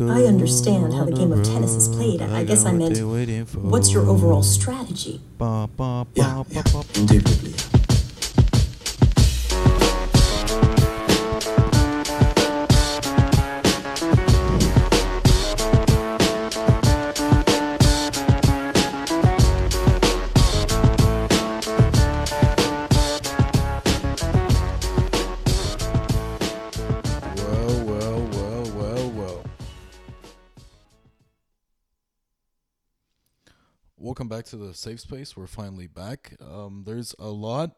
I understand how the game of tennis is played. I guess I meant, what's your overall strategy? Yeah, yeah, indubitably. The safe space. We're finally back. Um, there's a lot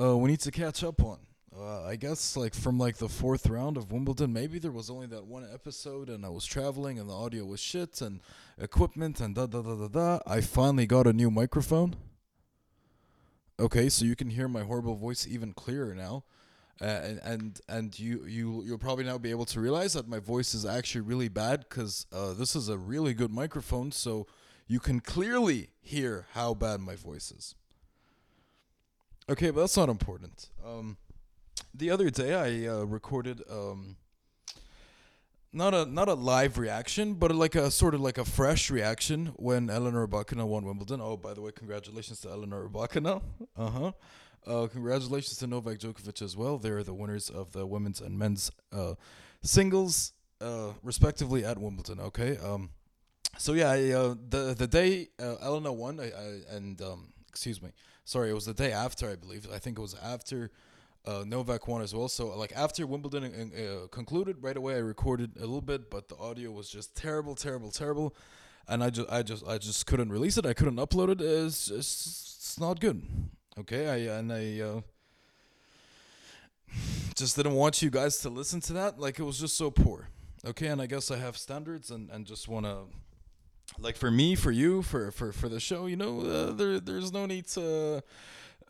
uh, we need to catch up on. Uh, I guess like from like the fourth round of Wimbledon, maybe there was only that one episode, and I was traveling, and the audio was shit, and equipment, and da da da da da. I finally got a new microphone. Okay, so you can hear my horrible voice even clearer now. Uh, and and and you you you'll probably now be able to realize that my voice is actually really bad because uh, this is a really good microphone, so you can clearly hear how bad my voice is. Okay, but that's not important. Um, the other day I uh, recorded um, not a not a live reaction, but like a sort of like a fresh reaction when Eleanor Rybakina won Wimbledon. Oh, by the way, congratulations to Eleanor Rybakina. Uh-huh. Uh Congratulations to Novak Djokovic as well. They're the winners of the women's and men's uh, singles, uh, respectively, at Wimbledon. Okay. Um. So yeah, I, uh, the the day uh, Elena won, I, I and um, excuse me, sorry, it was the day after, I believe. I think it was after uh, Novak won as well. So like after Wimbledon uh, concluded, right away I recorded a little bit, but the audio was just terrible, terrible, terrible, and I just I just I just couldn't release it. I couldn't upload it. It's it's, it's not good. Okay, I and I uh, just didn't want you guys to listen to that. Like it was just so poor. Okay, and I guess I have standards and and just wanna like for me, for you, for for for the show, you know, uh, there there's no need to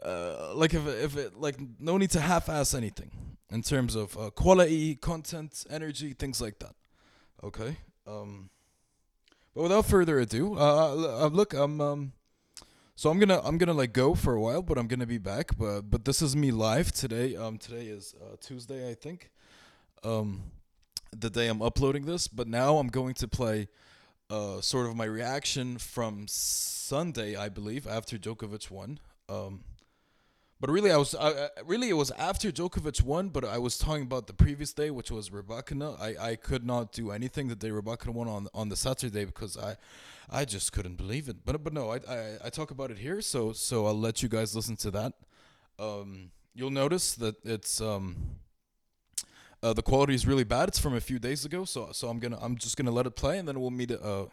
uh, like if if it like no need to half-ass anything in terms of uh, quality, content, energy, things like that. Okay. Um. But without further ado, uh, uh, look, I'm um. So I'm gonna I'm gonna like go for a while, but I'm gonna be back. But but this is me live today. Um, today is uh, Tuesday, I think. Um, the day I'm uploading this. But now I'm going to play uh, sort of my reaction from Sunday, I believe, after Djokovic won. Um, but really, I was I, really it was after Djokovic won, but I was talking about the previous day, which was Rybakina. I, I could not do anything the day Rybakina won on on the Saturday because I I just couldn't believe it. But but no, I, I I talk about it here, so so I'll let you guys listen to that. Um, you'll notice that it's um. Uh, the quality is really bad. It's from a few days ago, so so I'm gonna I'm just gonna let it play, and then we'll meet. Uh,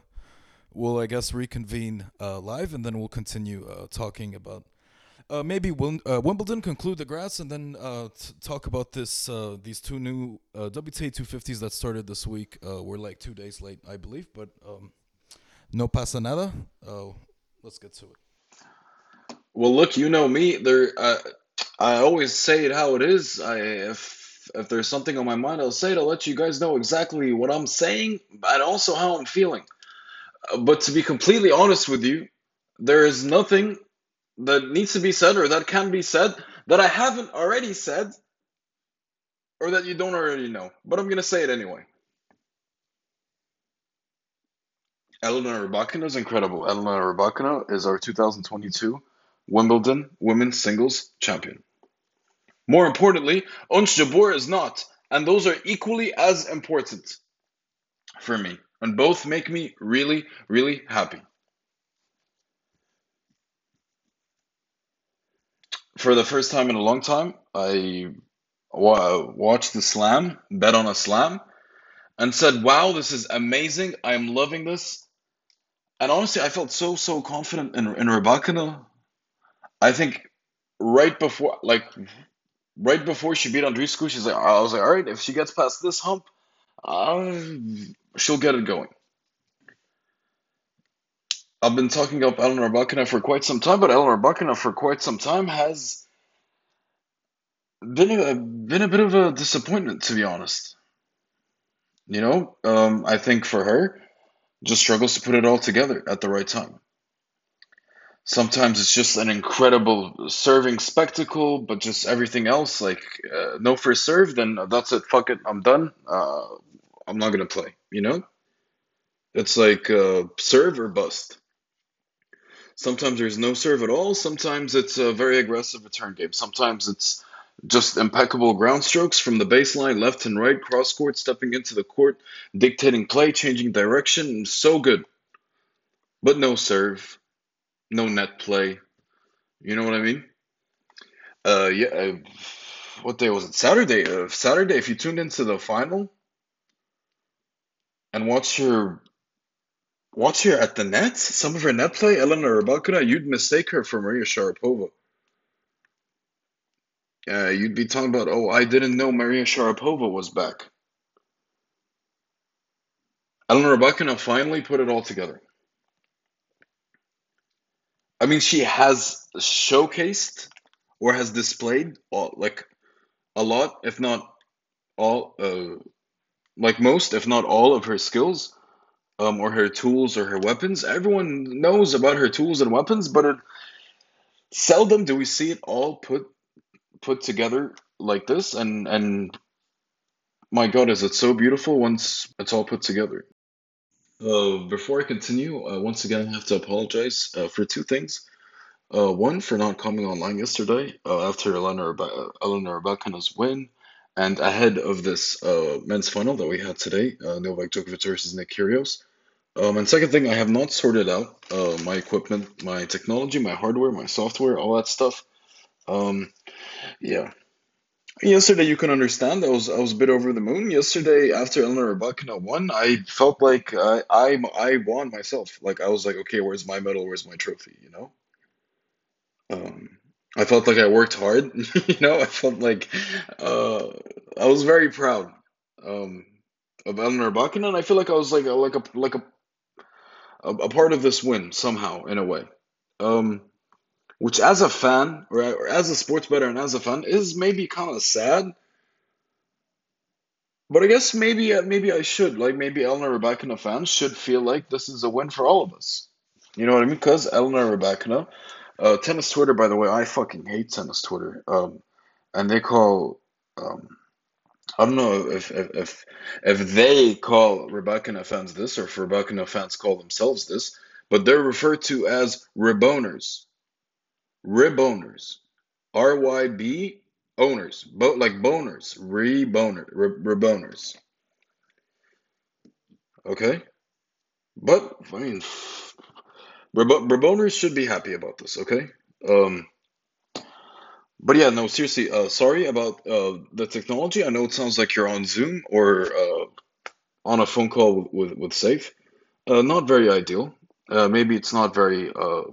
we'll I guess reconvene uh, live, and then we'll continue uh, talking about uh, maybe Wim- uh, Wimbledon, conclude the grass, and then uh, t- talk about this uh, these two new uh, WTA 250s that started this week. Uh, we're like two days late, I believe, but um, no pasa nada. Uh, let's get to it. Well, look, you know me. There, uh, I always say it how it is. I if if there's something on my mind, I'll say it. I'll let you guys know exactly what I'm saying and also how I'm feeling. Uh, But to be completely honest with you, there is nothing that needs to be said or that can be said that I haven't already said or that you don't already know. But I'm gonna say it anyway. Elena Rybakina is incredible. Elena Rybakina is our 2022 Wimbledon Women's Singles Champion. More importantly, Ons Jabeur is not, and those are equally as important for me, and both make me really, really happy. For the first time in a long time, I wa- watched the slam, bet on a slam, and said, "Wow, this is amazing! I am loving this." And honestly, I felt so so confident in in Rybakina. I think right before, like right before she beat Andreescu, she's like, I was like, all right, if she gets past this hump, uh, she'll get it going. I've been talking up Eleanor Rybakina for quite some time, but Eleanor Rybakina for quite some time has been a been a bit of a disappointment, to be honest. You know, um, I think for her, just struggles to put it all together at the right time. Sometimes it's just an incredible serving spectacle, but just everything else, like uh, no first serve, then that's it. Fuck it, I'm done. Uh, I'm not gonna play. You know, it's like uh, serve or bust. Sometimes there's no serve at all. Sometimes it's a very aggressive return game. Sometimes it's just impeccable ground strokes from the baseline, left and right, cross court, stepping into the court, dictating play, changing direction. So good. But no serve, no net play. You know what I mean? Uh, yeah. Uh, what day was it? Saturday. Uh, Saturday. If you tuned into the final and watch her, watch her at the net, some of her net play, Elena Rybakina, you'd mistake her for Maria Sharapova. Uh, you'd be talking about, oh, I didn't know Maria Sharapova was back. Elena Rybakina finally put it all together. I mean, she has showcased or has displayed all, like a lot, if not all, uh, like most, if not all of her skills, um, or her tools or her weapons. Everyone knows about her tools and weapons, but it, seldom do we see it all put put together like this. And and my God, is it so beautiful once it's all put together. Uh, before I continue, uh, once again, I have to apologize uh, for two things. Uh, one, for not coming online yesterday uh, after Elena Rybakina's win and ahead of this uh, men's final that we had today, uh, Novak Djokovic versus Nick Kyrgios. Um, and second thing, I have not sorted out uh, my equipment, my technology, my hardware, my software, all that stuff. Um, yeah. Yesterday, you can understand I was I was a bit over the moon. Yesterday, after Elena Rybakina won, I felt like I, I I won myself. Like I was like, okay, where's my medal? Where's my trophy? You know. Um, I felt like I worked hard. you know, I felt like uh, I was very proud um, of Elena Rybakina, and I feel like I was like a, like a like a a, a part of this win somehow in a way. Um, which as a fan or, or as a sports bettor and as a fan is maybe kind of sad. But I guess maybe uh, maybe I should like maybe Elena Rybakina fans should feel like this is a win for all of us. You know what I mean? Because Elena Rybakina, uh, tennis Twitter, by the way, I fucking hate tennis Twitter. Um, and they call um, I don't know if if if, if they call Rybakina fans this or if Rybakina fans call themselves this, but they're referred to as Riboners. Riboners. R Y B owners. Bo- like boners. Reboner. Riboners. Okay? But, I mean, Riboners should be happy about this, okay? Um, but yeah, no, seriously, uh, sorry about uh, the technology. I know it sounds like you're on Zoom or uh, on a phone call with, with, with Saif. Uh, not very ideal. Uh, maybe it's not very uh,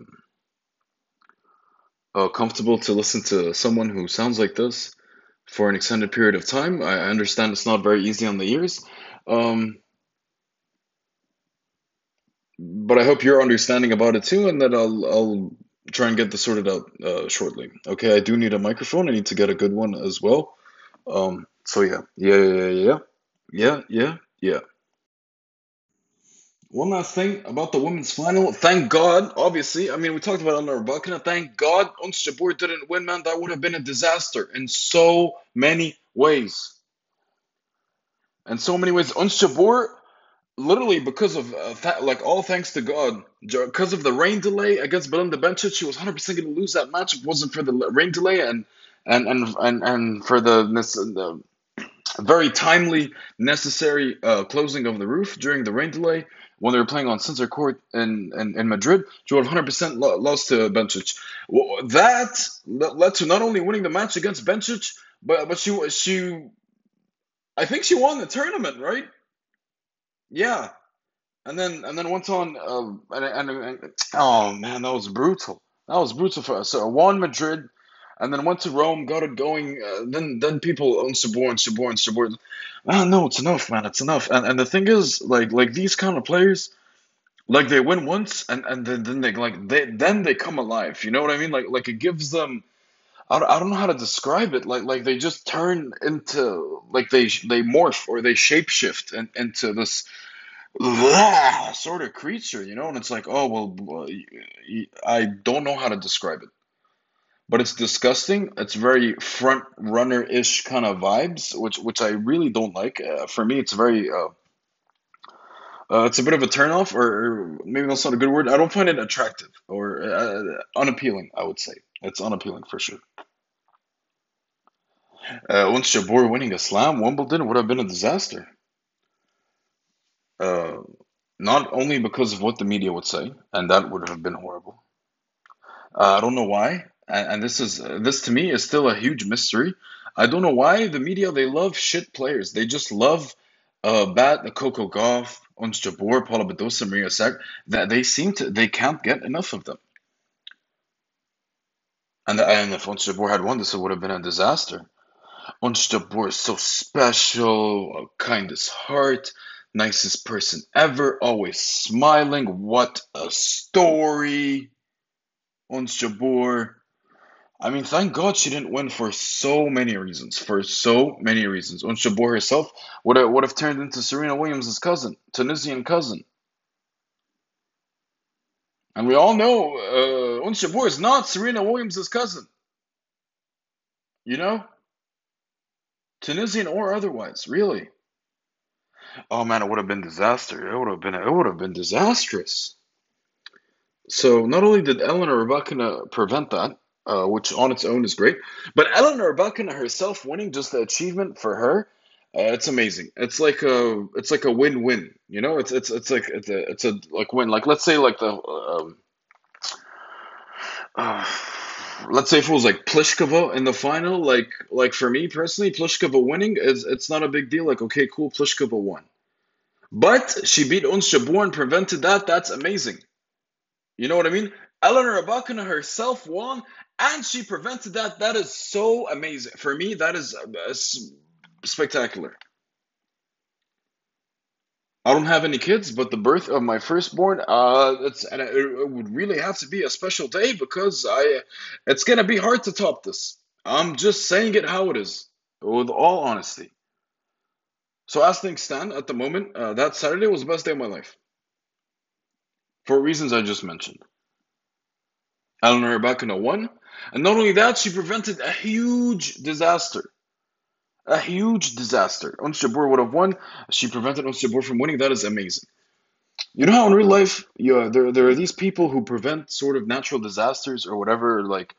uh, comfortable to listen to someone who sounds like this for an extended period of time. I understand it's not very easy on the ears. Um, but I hope you're understanding about it too, and that I'll I'll try and get this sorted out uh, shortly. Okay, I do need a microphone. I need to get a good one as well. Um, so yeah, yeah, yeah, yeah, yeah, yeah, yeah. One last thing about the women's final. Thank God, obviously. I mean, we talked about Elena Rybakina. Thank God Ons Jabeur didn't win, man. That would have been a disaster in so many ways. In so many ways. Ons Jabeur, literally because of, uh, th- like, all thanks to God, because of the rain delay against Belinda Bencic, she was 100% going to lose that match if it wasn't for the rain delay and and and and, and for the, the very timely, necessary uh, closing of the roof during the rain delay when they were playing on center court in, in, in Madrid. Would 100% lo- lost to Bencic. Well, that led to not only winning the match against Bencic, but but she she I think she won the tournament, right? Yeah, and then and then went on uh, and, and, and oh man, that was brutal. That was brutal for us. So won Madrid, and then went to Rome, got it going. Uh, then then people on Suborn, Suborn, Suborn. Ah, no, it's enough, man. It's enough. And and the thing is, like like these kind of players, like they win once, and and then, then they like they then they come alive. You know what I mean? Like like it gives them. I don't, I don't know how to describe it. Like like they just turn into like they they morph or they shapeshift in, into this sort of creature, you know. And it's like, oh well, I don't know how to describe it but it's disgusting. It's very front runner ish kind of vibes, which which I really don't like. Uh, for me, it's very uh, Uh, it's a bit of a turnoff, or, or maybe that's not a good word. I don't find it attractive or uh, unappealing. I would say it's unappealing for sure. Uh, once Jabeur winning a slam, Wimbledon would have been a disaster. Uh, not only because of what the media would say, and that would have been horrible. I don't know why, and, this is this to me is still a huge mystery. I don't know why the media they love shit players. They just love uh, bad Coco Gauff, Ons Jabeur, Paula Badosa, Maria Sakkari. That they seem to they can't get enough of them. And and if Ons Jabeur had won, this it would have been a disaster. Ons Jabeur is so special, kindest heart, nicest person ever, always smiling. What a story, Ons Jabeur. I mean, thank God she didn't win for so many reasons. For so many reasons. Ons Jabeur herself would have, would have turned into Serena Williams' cousin, Tunisian cousin. And we all know uh, Ons Jabeur is not Serena Williams' cousin. You know? Tunisian or otherwise, really. Oh man, it would have been disaster. It would have been it would have been disastrous. So not only did Eleanor Rybakina prevent that, uh, which on its own is great, but Eleanor Rybakina herself winning just the achievement for her, uh, it's amazing. It's like a it's like a win-win. You know, it's it's it's like it's a it's a like win. Like let's say like the um, uh, let's say if it was like Pliskova in the final, like like for me personally, Pliskova winning is it's not a big deal. Like okay, cool, Pliskova won, but she beat Ons Jabeur and prevented that. That's amazing. You know what I mean? Eleanor Rybakina herself won, and she prevented that. That is so amazing for me. That is uh, spectacular. I don't have any kids, but the birth of my firstborn, uh, it's and it, it would really have to be a special day because I, it's gonna be hard to top this. I'm just saying it how it is, with all honesty. So as things stand at the moment, uh, that Saturday was the best day of my life, for reasons I just mentioned. Eleanor Rybakina won, and not only that, she prevented a huge disaster a huge disaster. Ons Jabeur would have won. She prevented Ons Jabeur from winning. That is amazing. You know how in real life, yeah, there there are these people who prevent sort of natural disasters or whatever. Like,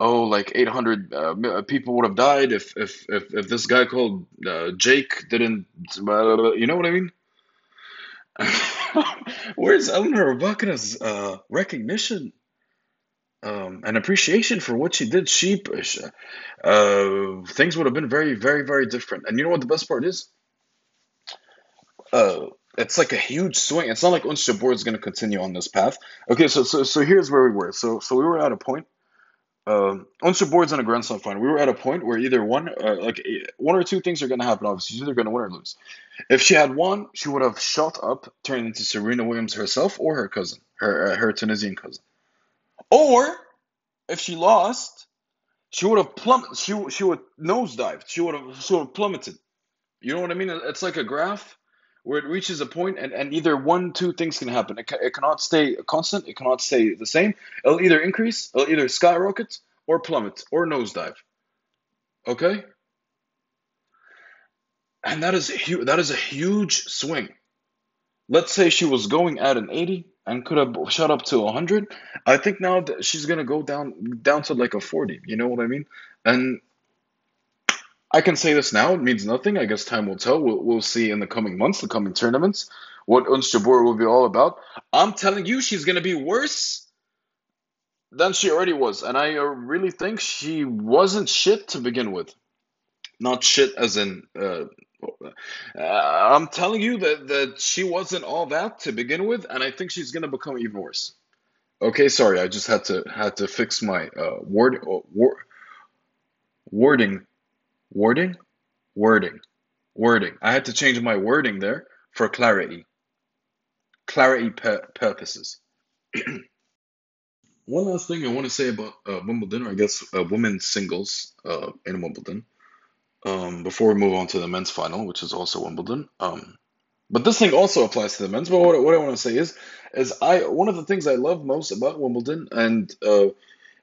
oh, like 800 uh, uh, people would have died if if if, if this guy called uh, Jake didn't. Uh, you know what I mean? Where's Eleanor Rybakina's uh, recognition? Um, an appreciation for what she did. She, uh, things would have been very, very, very different. And you know what the best part is? Uh, it's like a huge swing. It's not like Ons Jabeur is going to continue on this path. Okay, so so so here's where we were. So so we were at a point. Um, Ons Jabeur's in a Grand Slam final. We were at a point where either one, uh, like one or two things are going to happen. Obviously, she's either going to win or lose. If she had won, she would have shot up, turned into Serena Williams herself or her cousin, her uh, her Tunisian cousin. Or if she lost, she would have plummeted. She she would nosedive. She would have she would have plummeted. You know what I mean? It's like a graph where it reaches a point and, and either one two things can happen. It, it cannot stay constant. It cannot stay the same. It'll either increase, it'll either skyrocket or plummet or nosedive. Okay. And that is a hu- that is a huge swing. Let's say she was going at an 80 and could have shot up to 100 i think now that she's gonna go down down to like a 40 you know what i mean? And i can say this now it means nothing. I guess time will tell. We'll, we'll see in the coming months the coming tournaments what Jabeur will be all about. I'm telling you she's gonna be worse than she already was and i uh, really think she wasn't shit to begin with. Not shit as in uh, uh, I'm telling you that, that she wasn't all that to begin with, and I think she's gonna become even worse. Okay, sorry, I just had to had to fix my uh, word uh, wor- wording, wording, wording, wording. I had to change my wording there for clarity, clarity pu- purposes. One last thing I want to say about uh, Wimbledon, or I guess uh, women's singles uh, in Wimbledon um, before we move on to the men's final, which is also Wimbledon. Um, but this thing also applies to the men's. But what, what I want to say is, is I one of the things I love most about Wimbledon, and uh,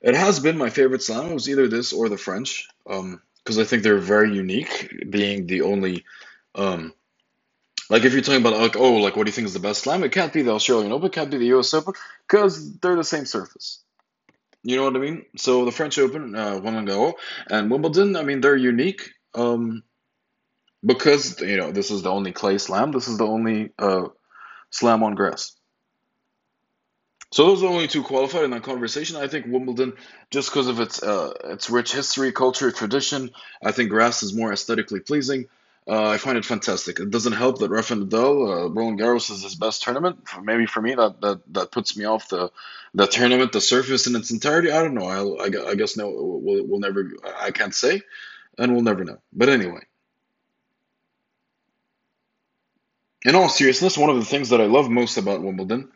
it has been my favorite slam, It was either this or the French, because um, I think they're very unique, being the only um, Like if you're talking about like oh like what do you think is the best slam? It can't be the Australian Open, it can't be the U.S. Open because they're the same surface. You know what I mean? So the French Open, uh, Garros, and Wimbledon. I mean they're unique um, because you know this is the only clay slam. This is the only uh, slam on grass. So those are the only two qualified in that conversation. I think Wimbledon, just because of its uh, its rich history, culture, tradition, I think grass is more aesthetically pleasing. Uh, I find it fantastic. It doesn't help that Rafael Nadal, uh, Roland Garros is his best tournament. Maybe for me, that, that that puts me off the the tournament, the surface in its entirety. I don't know. I'll, I, I guess no, we'll, we'll never. I can't say, and we'll never know. But anyway, in all seriousness, one of the things that I love most about Wimbledon,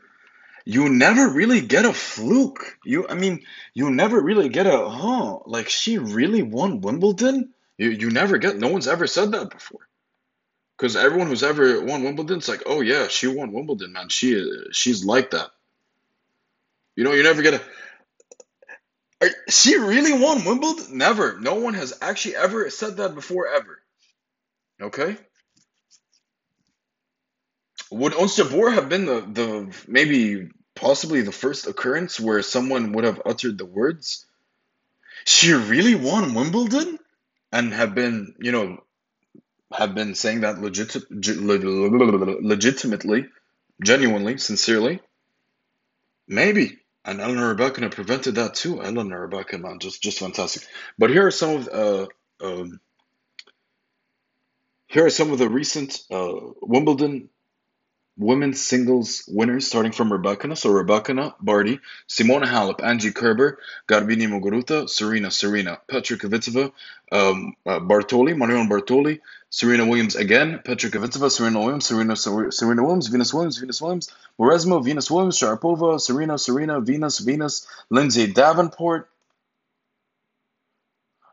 you never really get a fluke. You, I mean, you never really get a huh. Like she really won Wimbledon. You you never get. No one's ever said that before. Because everyone who's ever won Wimbledon, it's like, oh yeah, she won Wimbledon, man. She she's like that. You know, you never get a. Are, she really won Wimbledon? Never. No one has actually ever said that before, ever. Okay. Would Ons have been the the maybe possibly the first occurrence where someone would have uttered the words, "She really won Wimbledon," and have been you know have been saying that legit, legitimately, genuinely, sincerely. Maybe. And Eleanor Rybakina prevented that too. Eleanor Rybakina, man, just just fantastic. But here are some of uh, um, here are some of the recent uh, Wimbledon women's singles winners, starting from Rybakina. So Rybakina, Barty, Simona Halep, Angie Kerber, Garbiñe Muguruza, Serena, Serena, Petra Kvitova, um, uh, Bartoli, Marion Bartoli, Serena Williams again, Petra Kvitova, Serena Williams, Serena, Serena Williams, Venus Williams, Venus Williams, Mauresmo, Venus Williams, Sharapova, Serena, Serena, Venus, Venus, Lindsay Davenport,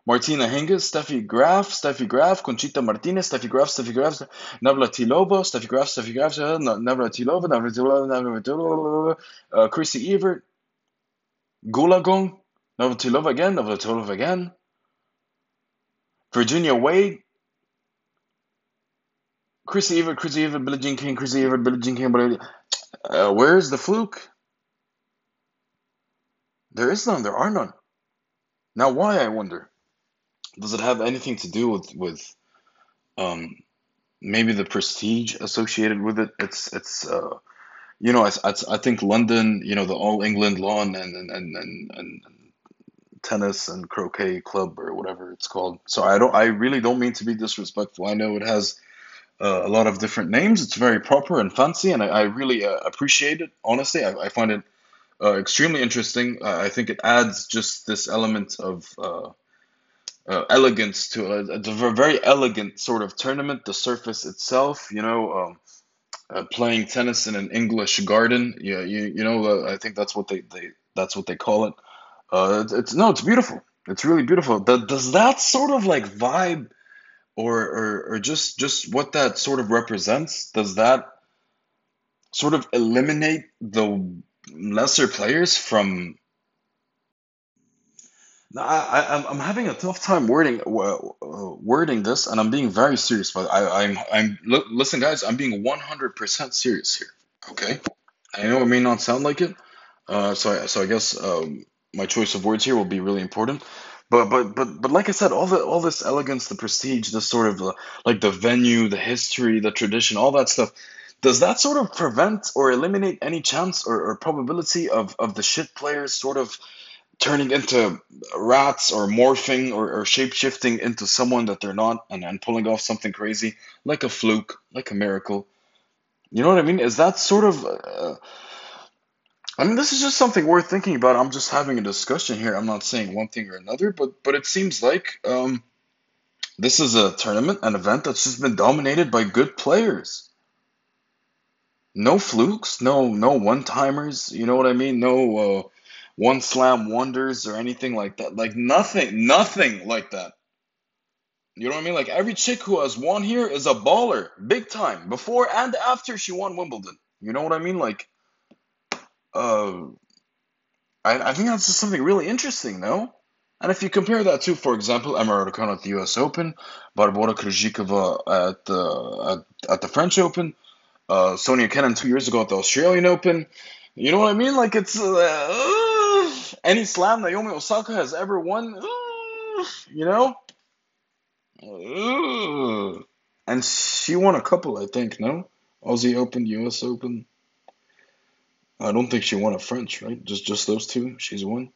Martina Hingis, Steffi Graf, Steffi Graf, Conchita Martinez, Steffi Graf, Steffi Graf, Navratilova, Steffi Graf, Steffi Graf, Navratilova, Navratilova, Navratilova, uh, Chrissy Evert, Goolagong, Navratilova again, Navratilova again, Virginia Wade, Chrissy Evert, Chrissy Evert, Billie Jean King, Chrissy Evert, Billie Jean King, Billie... Uh, where's the fluke? There is none. There are none. Now, why, I wonder? Does it have anything to do with with um, maybe the prestige associated with it? It's it's uh, you know I, I, think London, you know the All England Lawn and and, and, and, tennis and croquet club or whatever it's called. So I don't I really don't mean to be disrespectful. I know it has uh, a lot of different names. It's very proper and fancy, and I, I really uh, appreciate it. Honestly, I, I find it uh, extremely interesting. I think it adds just this element of uh, elegance to it. It's a very elegant sort of tournament. The surface itself, you know, um, uh, playing tennis in an English garden. Yeah, you you know, uh, I think that's what they, they that's what they call it. Uh, it's, it's no, it's beautiful. It's really beautiful. does that sort of like vibe, or, or or just just what that sort of represents? Does that sort of eliminate the lesser players from I, I'm having a tough time wording uh, wording this, and I'm being very serious. But I, I'm I'm listen, guys. I'm being 100% serious here. Okay, I know it may not sound like it, uh, so I, so I guess um, my choice of words here will be really important. But but but but like I said, all the all this elegance, the prestige, the sort of uh, like the venue, the history, the tradition, all that stuff. Does that sort of prevent or eliminate any chance or, or probability of, of the shit players sort of turning into rats or morphing or, or shape shifting into someone that they're not and, and pulling off something crazy like a fluke, like a miracle. You know what I mean? Is that sort of. Uh, I mean, this is just something worth thinking about. I'm just having a discussion here. I'm not saying one thing or another, but but it seems like um, this is a tournament, an event that's just been dominated by good players. No flukes, no no one timers. You know what I mean? No uh, one slam wonders or anything like that. Like nothing, nothing like that. You know what I mean? Like every chick who has won here is a baller, big time, before and after she won Wimbledon. You know what I mean? Like, uh, I, I think that's just something really interesting, no? And if you compare that to, for example, Emma Raducanu at the U.S. Open, Barbora Krejcikova at the at, at the French Open, uh, Sonia Kenin two years ago at the Australian Open, you know what I mean? Like it's uh, any slam Naomi Osaka has ever won, uh, you know. Uh, and she won a couple, I think. No, Aussie Open, U.S. Open. I don't think she won a French, right? Just just those two. She's won.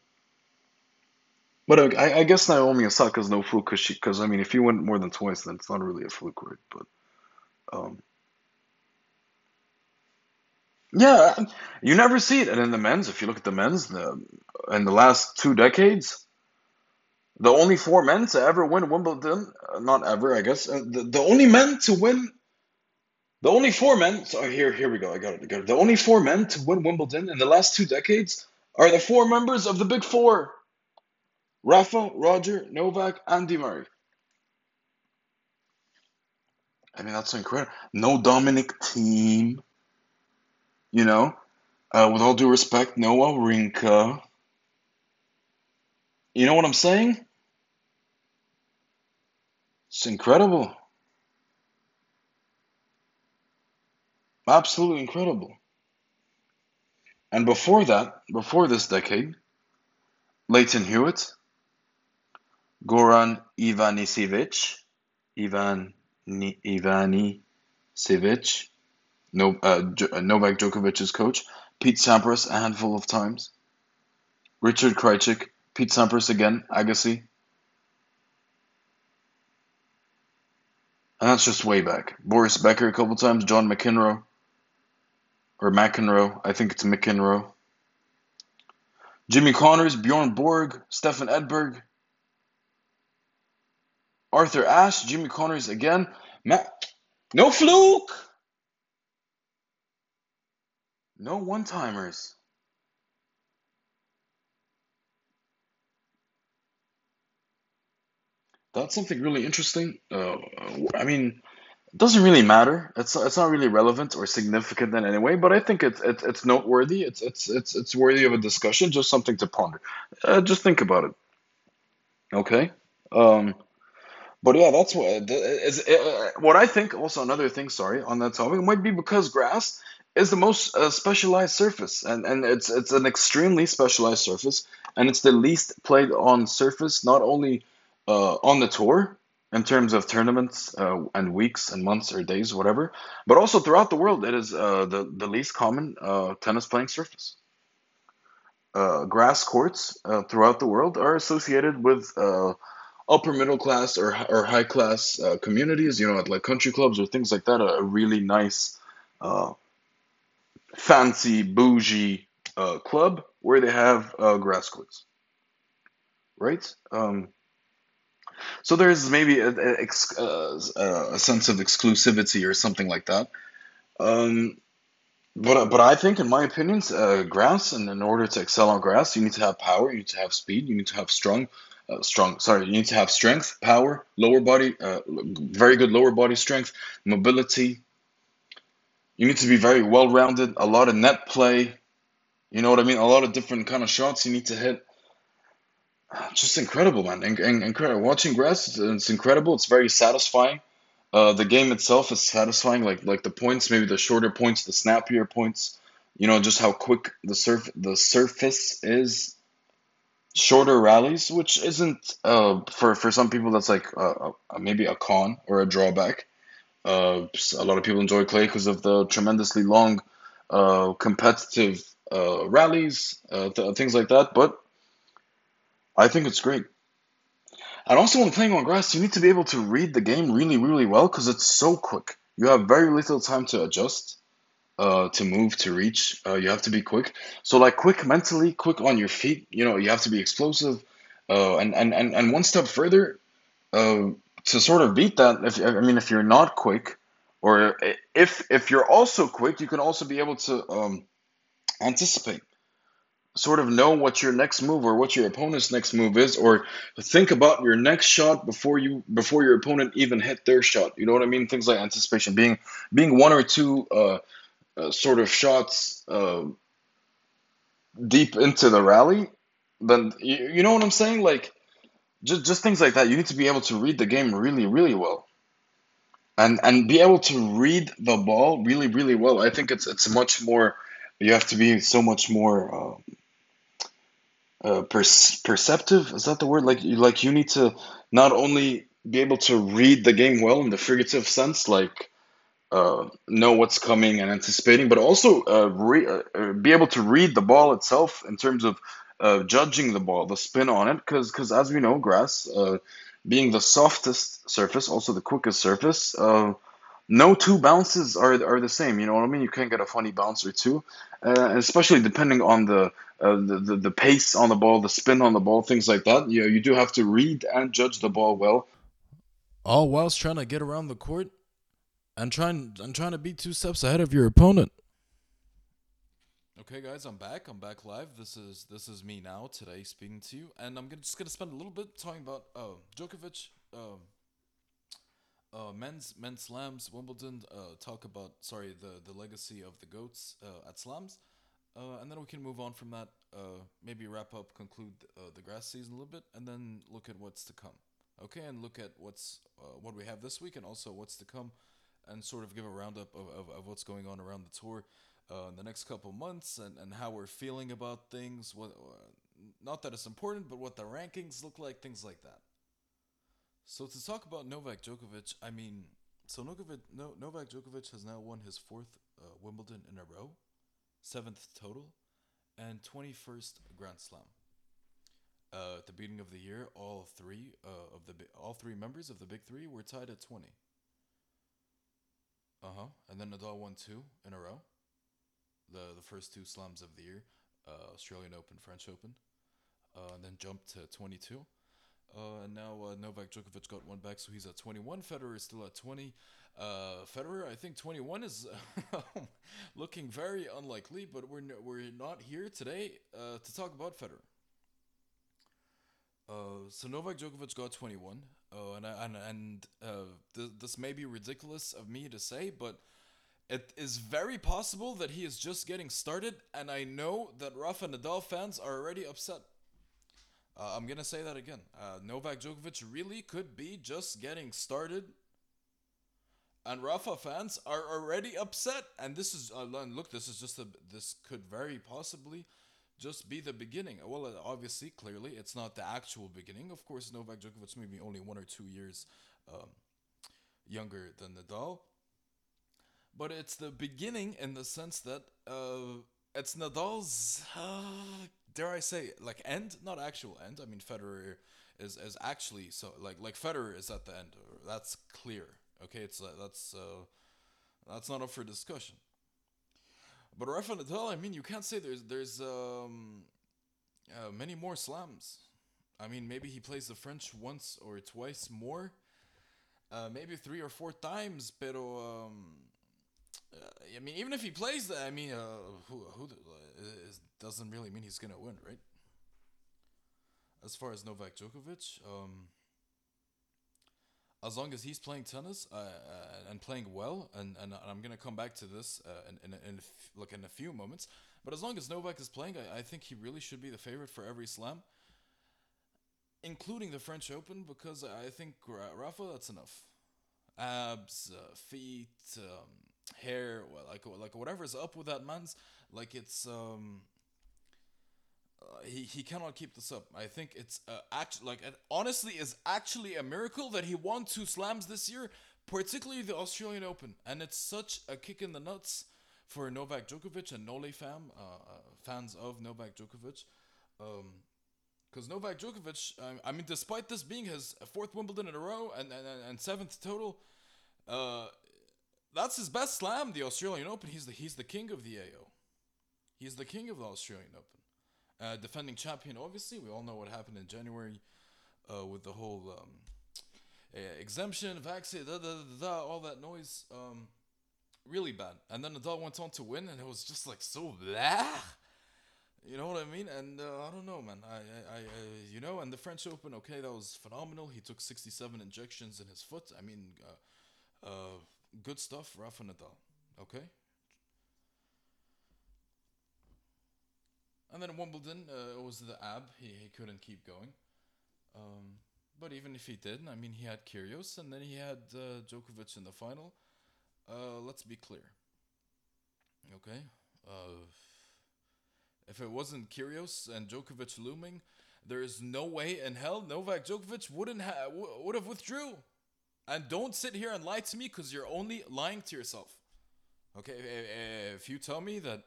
But I, I guess Naomi Osaka's no fluke because she because I mean if you win more than twice then it's not really a fluke, right? But um, yeah, you never see it. And in the men's, if you look at the men's, the, in the last two decades, the only four men to ever win Wimbledon, uh, not ever, I guess, uh, the, the only men to win, the only four men, so here, here we go, I got it, I got it. The only four men to win Wimbledon in the last two decades are the four members of the Big Four Rafa, Roger, Novak, Andy Murray. I mean, that's incredible. No Dominic Thiem. You know, uh, with all due respect, no Wawrinka. You know what I'm saying? It's incredible. Absolutely incredible. And before that, before this decade, Lleyton Hewitt, Goran Ivanisevic, Ivan Ivanisevic, uh, uh, Novak Djokovic's coach, Pete Sampras a handful of times, Richard Krajicek, Pete Sampras again, Agassi. And that's just way back. Boris Becker a couple times, John McEnroe, or McEnroe, I think it's McEnroe. Jimmy Connors, Bjorn Borg, Stefan Edberg, Arthur Ashe, Jimmy Connors again. No fluke. No one timers. That's something really interesting. Uh, I mean, it doesn't really matter. It's it's not really relevant or significant in any way, but I think it's it's, it's noteworthy. It's it's it's it's worthy of a discussion. Just something to ponder. Uh, just think about it. Okay. Um, but yeah, that's what is uh, what I think. Also, another thing. Sorry, on that topic, might be because grass is the most uh, specialized surface, and and it's it's an extremely specialized surface, and it's the least played on surface, not only uh, on the tour in terms of tournaments uh, and weeks and months or days, whatever, but also throughout the world, it is uh, the the least common uh, tennis playing surface. Uh, grass courts throughout the world are associated with upper middle class or or high class communities. You know, like country clubs or things like that. A, really nice fancy bougie uh, club where they have uh, grass courts, right? Um, so there's maybe a, a, uh, a, sense of exclusivity or something like that. Um, but but I think, in my opinion, uh, grass, and in order to excel on grass, you need to have power, you need to have speed, you need to have strong, uh, strong. Sorry, you need to have strength, power, lower body, uh, very good lower body strength, mobility, you need to be very well rounded, a lot of net play. You know what I mean? A lot of different kind of shots you need to hit. Just incredible, man. In- in- incredible. Watching grass, it's incredible. It's very satisfying. Uh, the game itself is satisfying. Like like the points, maybe the shorter points, the snappier points. You know, just how quick the surf the surface is. Shorter rallies, which isn't uh, for for some people that's like uh, uh maybe a con or a drawback. Uh, a lot of people enjoy clay because of the tremendously long, uh, competitive uh, rallies, uh, th- things like that. But I think it's great. And also, when playing on grass, you need to be able to read the game really, really well because it's so quick. You have very little time to adjust, uh, to move, to reach. Uh, you have to be quick. So, like, quick mentally, quick on your feet. You know, you have to be explosive. And, and, and, and one step further, to sort of beat that, if I mean, if you're not quick, or if if you're also quick, you can also be able to um, anticipate, sort of know what your next move or what your opponent's next move is, or think about your next shot before you before your opponent even hit their shot. You know what I mean? Things like anticipation, being being one or two uh, uh, sort of shots uh, deep into the rally, then you, you know what I'm saying, like just just things like that. You need to be able to read the game really, really well, and and be able to read the ball really, really well. I think it's it's much more. You have to be so much more uh, uh, per perceptive. Is that the word? Like you like you need to not only be able to read the game well in the figurative sense, like uh, know what's coming and anticipating, but also uh, re- uh, uh, be able to read the ball itself in terms of uh, judging the ball, the spin on it, because because as we know, grass uh, being the softest surface, also the quickest surface, uh, no two bounces are are the same. You know what I mean? You can't get a funny bounce or two, uh, especially depending on the, uh, the, the the pace on the ball, the spin on the ball, things like that. You you do have to read and judge the ball well. All whilst trying to get around the court and trying and trying to be two steps ahead of your opponent. Okay, guys, I'm back. I'm back live. This is this is me now today speaking to you, and I'm gonna, just gonna spend a little bit talking about uh, Djokovic, uh, uh, men's men's slams, Wimbledon. Uh, talk about sorry the the legacy of the goats uh, at slams, uh, and then we can move on from that. Uh, maybe wrap up, conclude uh, the grass season a little bit, and then look at what's to come. Okay, and look at what's uh, what we have this week, and also what's to come, and sort of give a roundup of, of, of what's going on around the tour uh, in the next couple months, and, and how we're feeling about things. What uh, not that it's important, but what the rankings look like, things like that. So to talk about Novak Djokovic, I mean, so Novak, no, Novak Djokovic has now won his fourth uh, Wimbledon in a row, seventh total, and 21st Grand Slam. Uh, at the beginning of the year, all three uh, of the all three members of the big three were tied at 20. Uh huh. And then Nadal won two in a row. The the first two slams of the year, uh, Australian Open, French Open, uh, and then jumped to 22. Uh, and now uh, Novak Djokovic got one back, so he's at 21. Federer is still at 20. Uh, Federer, I think 21 is looking very unlikely, but we're n- we're not here today uh, to talk about Federer. Uh, so Novak Djokovic got 21. Uh, and and and uh, th- this may be ridiculous of me to say, but it is very possible that he is just getting started, and I know that Rafa Nadal fans are already upset. Uh, I'm gonna say that again. Uh, Novak Djokovic really could be just getting started, and Rafa fans are already upset. And this is uh, look, this is just a this could very possibly just be the beginning. Well, uh, obviously, clearly, it's not the actual beginning. Of course, Novak Djokovic may be only one or two years um, younger than Nadal, but it's the beginning in the sense that uh, it's Nadal's, uh, dare I say, like end, not actual end. I mean, Federer is is actually so like like Federer is at the end. That's clear. Okay, it's uh, that's uh, that's not up for discussion. But Rafa Nadal, I mean, you can't say there's there's um, uh, many more slams. I mean, maybe he plays the French once or twice more, uh, maybe three or four times. Pero um, uh, I mean, even if he plays that, I mean, uh, who who uh, doesn't really mean he's gonna win, right? As far as Novak Djokovic, um, as long as he's playing tennis uh, uh, and playing well, and, and I'm gonna come back to this uh, in in, in look in a few moments. But as long as Novak is playing, I, I think he really should be the favorite for every slam, including the French Open, because I think Rafa that's enough. Abs, uh, feet, um, hair, well, like like whatever's up with that man's, like it's um uh, he he cannot keep this up. I think it's uh, act like it honestly is actually a miracle that he won two slams this year, particularly the Australian Open, and it's such a kick in the nuts for Novak Djokovic and Nole fam uh, uh, fans of Novak Djokovic. Um, because Novak Djokovic, um, I mean, despite this being his fourth Wimbledon in a row and, and, and seventh total, uh, that's his best slam, the Australian Open. He's the he's the king of the AO. He's the king of the Australian Open. Uh, defending champion, obviously, we all know what happened in January uh, with the whole um, uh, exemption, vaccine, da, da, da, da, all that noise. Um, really bad. And then Nadal went on to win, and it was just like so blah. You know what I mean? And uh, I don't know, man. I, I, I, you know, and the French Open, okay, that was phenomenal. He took 67 injections in his foot. I mean, uh, uh, good stuff, Rafa Nadal. Okay. And then Wimbledon, uh, it was the ab. He, he couldn't keep going. Um, but even if he did, I mean, he had Kyrgios and then he had uh, Djokovic in the final. Uh, let's be clear. Okay. Uh, if it wasn't Kyrgios and Djokovic looming, there is no way in hell Novak Djokovic wouldn't have would have withdrew. And don't sit here and lie to me because you're only lying to yourself. Okay, if you tell me that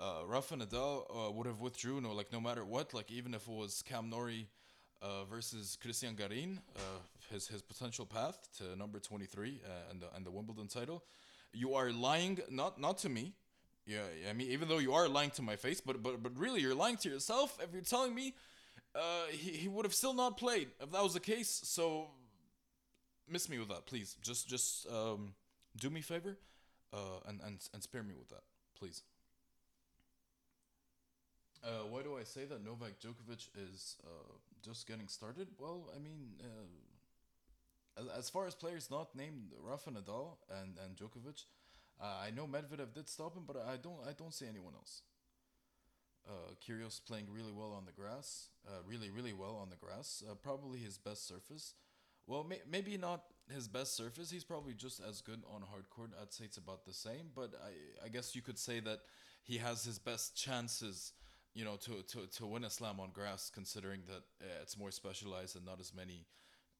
uh, Rafa Nadal uh, would have withdrew, no, like no matter what, like even if it was Cam Norrie uh, versus Cristian Garin, uh, his his potential path to number twenty three uh, and the and the Wimbledon title, you are lying not not to me. Yeah, I mean, even though you are lying to my face, but but but really, you're lying to yourself if you're telling me uh, he he would have still not played if that was the case. So miss me with that, please. Just just um, do me a favor, uh, and and and spare me with that, please. Uh, why do I say that Novak Djokovic is uh, just getting started? Well, I mean, uh, as, as far as players not named Rafa Nadal and and Djokovic, uh, I know Medvedev did stop him, but I don't I don't see anyone else. Uh, Kyrgios playing really well on the grass, uh, really really well on the grass. Probably his best surface. Well, may- maybe not his best surface. He's probably just as good on hard court. I'd say it's about the same. But I I guess you could say that he has his best chances, you know, to to, to win a slam on grass, considering that uh, it's more specialized and not as many.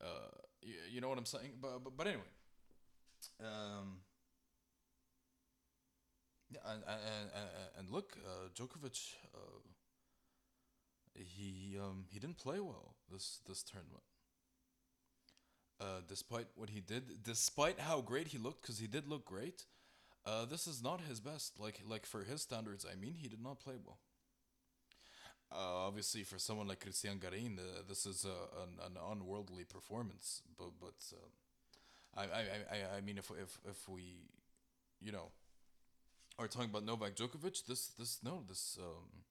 Uh, you, you know what I'm saying? But but, but anyway. Um. Yeah, and and, and, look, uh, Djokovic, uh, he um, he didn't play well this this tournament. Uh, despite what he did, despite how great he looked, because he did look great, uh, this is not his best. Like like for his standards, I mean, he did not play well. Uh, obviously, for someone like Cristian Garin, uh, this is a, an, an unworldly performance. But but uh, I, I, I, I mean, if if if we, you know, are talking about Novak Djokovic, this this no this um,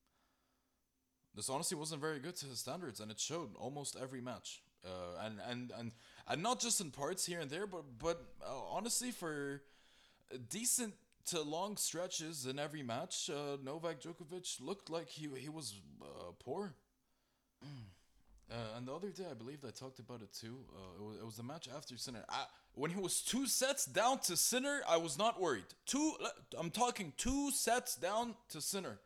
this honestly wasn't very good to his standards, and it showed almost every match. Uh, and, and and and not just in parts here and there, but but uh, honestly for decent to long stretches in every match, uh, Novak Djokovic looked like he he was uh, poor. Uh, and the other day, I believe I talked about it too. Uh, it, was, it was the match after Sinner. I, when he was two sets down to Sinner, I was not worried. Two, I'm talking two sets down to Sinner.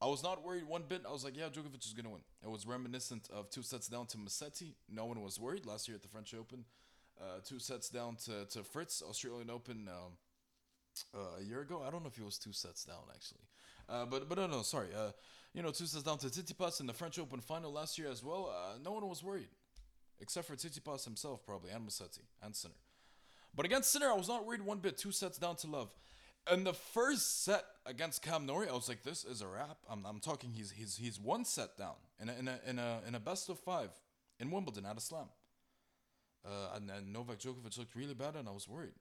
I was not worried one bit. I was like, yeah, Djokovic is gonna win. It was reminiscent of two sets down to Musetti. No one was worried last year at the French Open. Uh, two sets down to, to Fritz, Australian Open. Um, uh, a year ago. I don't know if it was two sets down actually, uh, but but no no sorry. Uh, you know two sets down to Tsitsipas in the French Open final last year as well. Uh, no one was worried, except for Tsitsipas himself probably and Musetti and Sinner. But against Sinner, I was not worried one bit. Two sets down to Love. In the first set against Cam Norrie, I was like, "This is a wrap." I'm, I'm talking. He's he's he's one set down in a in a in a, in a best of five in Wimbledon at a slam. Uh, and, and Novak Djokovic looked really bad, and I was worried.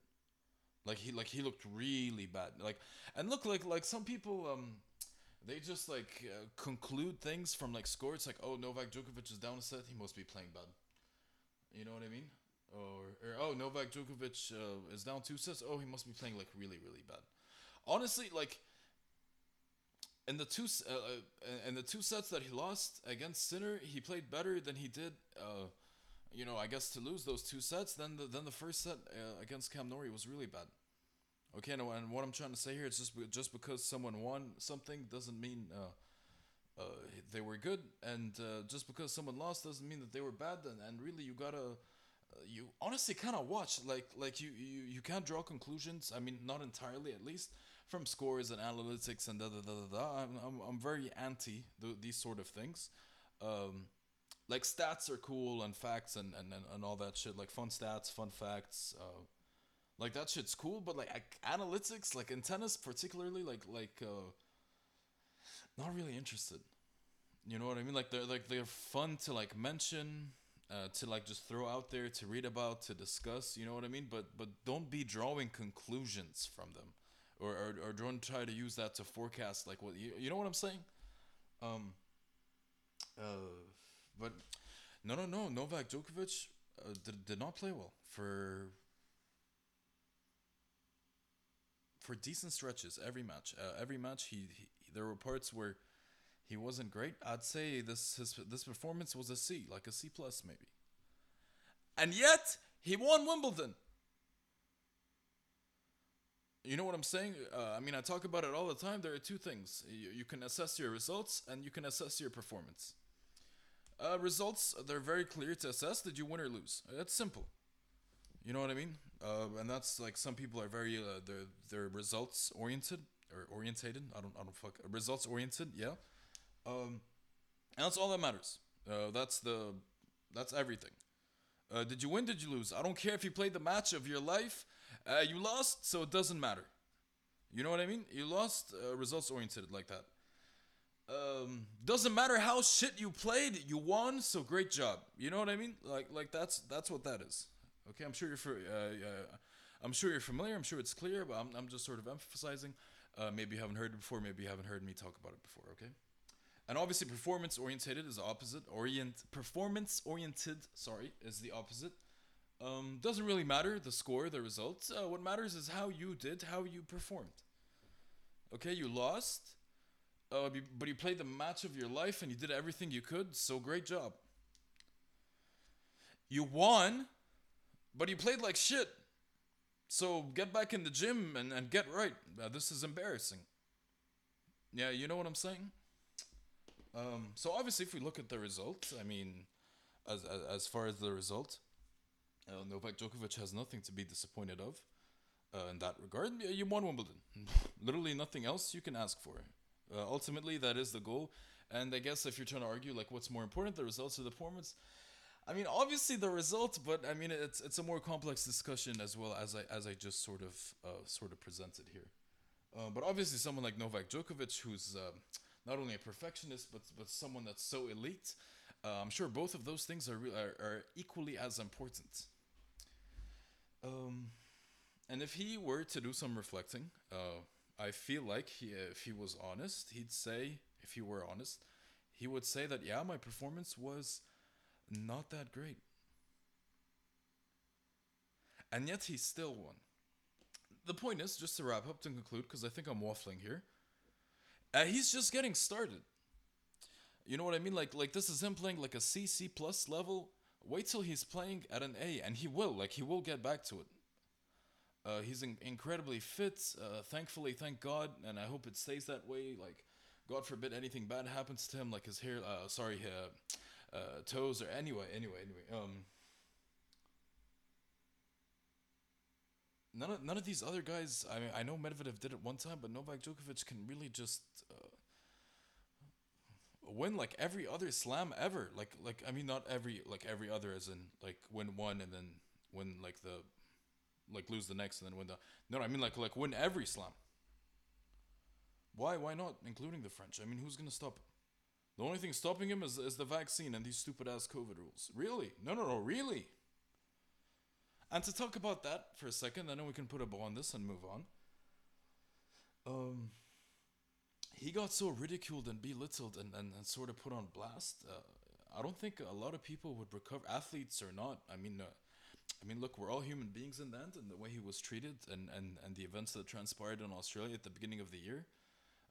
Like he like he looked really bad. Like and look like like some people um they just like uh, conclude things from like score. It's like oh Novak Djokovic is down a set. He must be playing bad. You know what I mean? Or, or oh Novak Djokovic uh, is down two sets. Oh he must be playing like really really bad. Honestly, like in the two uh, uh, in the two sets that he lost against Sinner, he played better than he did. Uh, you know, I guess to lose those two sets, then the then the first set uh, against Cam Norrie was really bad. Okay, and, and what I'm trying to say here is just just because someone won something doesn't mean uh, uh, they were good, and uh, just because someone lost doesn't mean that they were bad. And, and really, you gotta you honestly kind of watch like like you, you you can't draw conclusions. I mean, not entirely at least from scores and analytics and da da da da. da. I'm I'm, I'm very anti th- these sort of things. Um, like stats are cool and facts and, and, and, and all that shit like fun stats fun facts uh, like that shit's cool but like ac- analytics like in tennis particularly like like uh, not really interested you know what i mean like they're like they're fun to like mention uh, to like just throw out there to read about to discuss you know what i mean but but don't be drawing conclusions from them or or, or don't try to use that to forecast like what you, you know what i'm saying um uh but no, no, no. Novak Djokovic uh, did, did not play well for for decent stretches every match. Uh, every match, he, he there were parts where he wasn't great. I'd say this his this performance was a C, like a C plus maybe. And yet, he won Wimbledon. You know what I'm saying? Uh, I mean, I talk about it all the time. There are two things you, you can assess your results and you can assess your performance. Uh, results, they're very clear to assess. Did you win or lose? That's simple. You know what I mean? Uh, and that's like some people are very uh, they're they're results oriented or orientated. I don't I don't fuck results oriented. Yeah, um, and that's all that matters. Uh, that's the that's everything. Uh, did you win? Did you lose? I don't care if you played the match of your life. Uh, you lost, so it doesn't matter. You know what I mean? You lost. Uh, results oriented like that. Um, doesn't matter how shit you played. You won, so great job. You know what I mean? Like like that's that's what that is. Okay, I'm sure you're for, uh, I'm sure you're familiar. I'm sure it's clear, but I'm, I'm just sort of emphasizing. Uh, maybe you haven't heard it before. Maybe you haven't heard me talk about it before. Okay, and obviously performance orientated is the opposite. Orient performance oriented, sorry, is the opposite. Um, doesn't really matter the score, the results. Uh, what matters is how you did, how you performed. Okay, you lost, uh, but you played the match of your life and you did everything you could. So great job. You won but you played like shit. So get back in the gym and, and get right. Uh, this is embarrassing. Yeah, you know what I'm saying? Um, so obviously, if we look at the results, I mean, as as, as far as the result, uh, Novak Djokovic has nothing to be disappointed of. Uh, in that regard, you won Wimbledon. Literally nothing else you can ask for. Uh, ultimately, that is the goal. And I guess if you're trying to argue like what's more important, the results or the performance, I mean, obviously the results, but I mean, it's it's a more complex discussion as well as I as I just sort of uh, sort of presented here. Uh, but obviously, someone like Novak Djokovic, who's uh, not only a perfectionist but but someone that's so elite, uh, I'm sure both of those things are are, are equally as important. Um, and if he were to do some reflecting, uh, I feel like he, if he was honest, he'd say, if he were honest, he would say that yeah, my performance was not that great. And yet he still won. The point is, just to wrap up to conclude, because I think I'm waffling here, uh, he's just getting started. You know what I mean? Like, like this is him playing like a C, C plus level. Wait till he's playing at an A, and he will. Like, he will get back to it. Uh, he's in- incredibly fit. Uh, thankfully, thank God, and I hope it stays that way. Like, God forbid anything bad happens to him, like his hair. Uh, sorry, uh, uh, toes or anyway, anyway, anyway. Um, none of none of these other guys. I mean, I know Medvedev did it one time, but Novak Djokovic can really just uh, win like every other slam ever. Like like I mean, not every like every other, as in like win one and then win like the like lose the next and then win the. No, I mean like like win every slam. Why why not including the French? I mean, who's gonna stop? Him? The only thing stopping him is, is the vaccine and these stupid ass COVID rules. Really? No, no, no, really? And to talk about that for a second, I know we can put a bow on this and move on. Um, he got so ridiculed and belittled and, and, and sort of put on blast. Uh, I don't think a lot of people would recover, athletes or not. I mean, uh, I mean, look, we're all human beings in the end, and the way he was treated and, and, and the events that transpired in Australia at the beginning of the year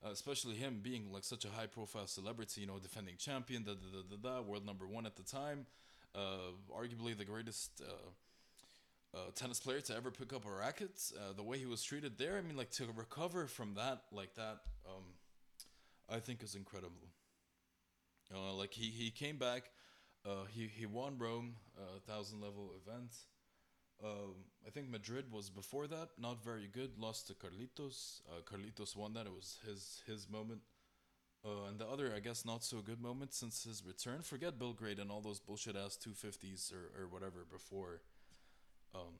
uh, especially him being like such a high profile celebrity, you know, defending champion, da da da da, da world number one at the time, uh, arguably the greatest uh, uh tennis player to ever pick up a racket. Uh, the way he was treated there, I mean, like to recover from that like that, um, I think is incredible. Uh, like he he came back, he he won Rome, a thousand level event. Um, I think Madrid was before that, not very good. Lost to Carlitos. Uh, Carlitos won that. It was his his moment. Uh, and the other, I guess, not so good moment since his return. Forget Belgrade and all those bullshit ass two fifties or, or whatever before, um,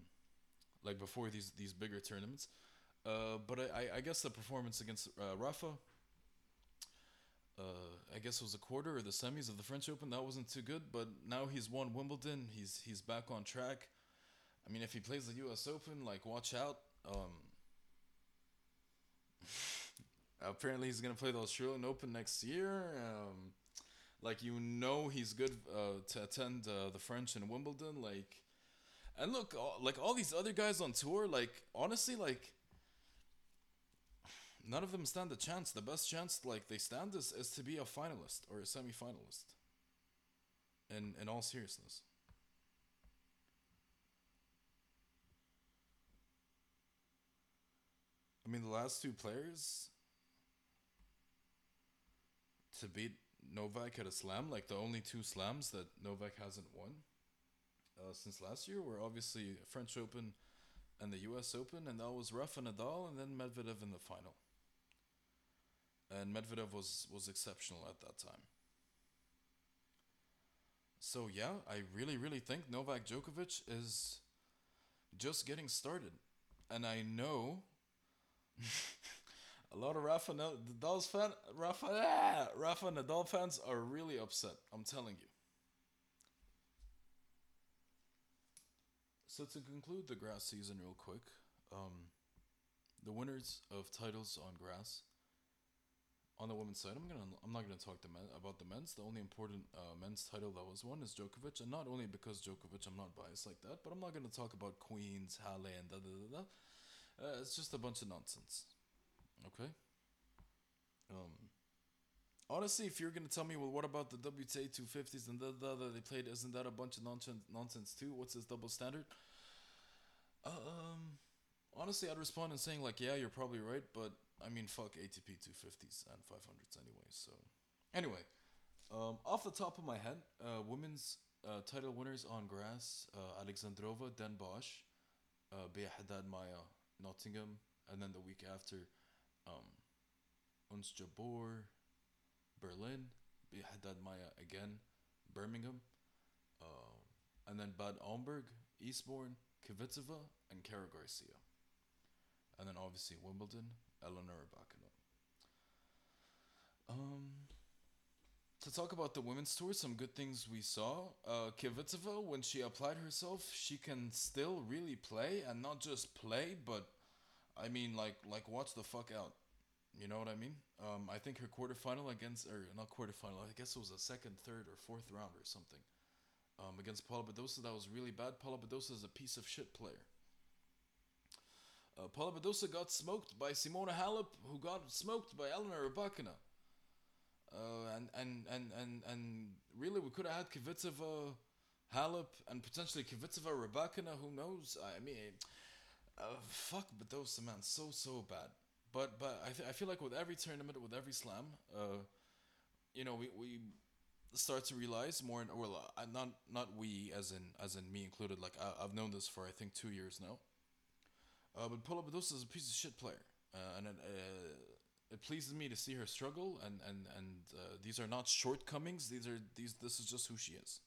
like before these these bigger tournaments. Uh, but I, I guess the performance against uh, Rafa. Uh, I guess it was a quarter or the semis of the French Open. That wasn't too good, but now he's won Wimbledon. He's he's back on track. I mean, if he plays the U.S. Open, like watch out. Um, apparently, he's gonna play the Australian Open next year. Um, like you know, he's good uh, to attend uh, the French and Wimbledon. Like, and look, like all these other guys on tour, like honestly, like none of them stand a chance. The best chance like they stand is, is to be a finalist or a semi-finalist. In in all seriousness. I mean, the last two players to beat Novak at a slam, like the only two slams that Novak hasn't won uh, since last year, were obviously French Open and the U.S. Open, and that was Rafa Nadal and then Medvedev in the final. And Medvedev was was exceptional at that time. So yeah, I really really think Novak Djokovic is just getting started, and I know a lot of Rafa Nadal's fan Rafa ah, Rafa Nadal fans are really upset. I'm telling you. So to conclude the grass season real quick, um, the winners of titles on grass. On the women's side, I'm gonna I'm not gonna talk the men, about the men's. The only important uh, men's title that was won is Djokovic, and not only because Djokovic, I'm not biased like that, but I'm not gonna talk about Queens, Halle, and da da da da. Uh, it's just a bunch of nonsense. Okay. Um. Honestly, if you're gonna tell me, well, what about the WTA 250s and the that they played? Isn't that a bunch of nonsense nonsense too? What's this double standard? Um, honestly, I'd respond in saying like, yeah, you're probably right, but I mean, fuck ATP 250s and 500s anyway. So, anyway, um, off the top of my head, uh, women's uh, title winners on grass: uh, Alexandrova, Den Bosch, uh, Bea Haddad Maia, Nottingham, and then the week after, um, Ons Jabeur, Berlin, Haddad Maia again, Birmingham, uh, and then Bad Homburg, Eastbourne, Kvitova, and Caro Garcia. And then obviously Wimbledon, Elena Rybakina. Um, to talk about the women's tour, some good things we saw. Uh, Kvitova, when she applied herself, she can still really play, and not just play, but I mean, like, like watch the fuck out. You know what I mean? Um, I think her quarterfinal against, or not quarterfinal, I guess it was a second, third, or fourth round or something. Um, against Paula Badosa, that was really bad. Paula Badosa is a piece of shit player. Uh, Paula Badosa got smoked by Simona Halep, who got smoked by Elena Rybakina. Uh, and, and, and, and, and really, we could have had Kvitova, Halep, and potentially Kvitova, Rybakina, who knows? I mean, uh, fuck Badosa, man, so, so bad. But but I, th- I feel like with every tournament, with every slam, uh, you know, we, we start to realize more and well, uh, not not we as in as in me included. Like I, I've known this for I think two years now. Uh, but Paula Badosa is a piece of shit player, uh, and it, uh, it pleases me to see her struggle. And and and uh, these are not shortcomings. These are these. This is just who she is.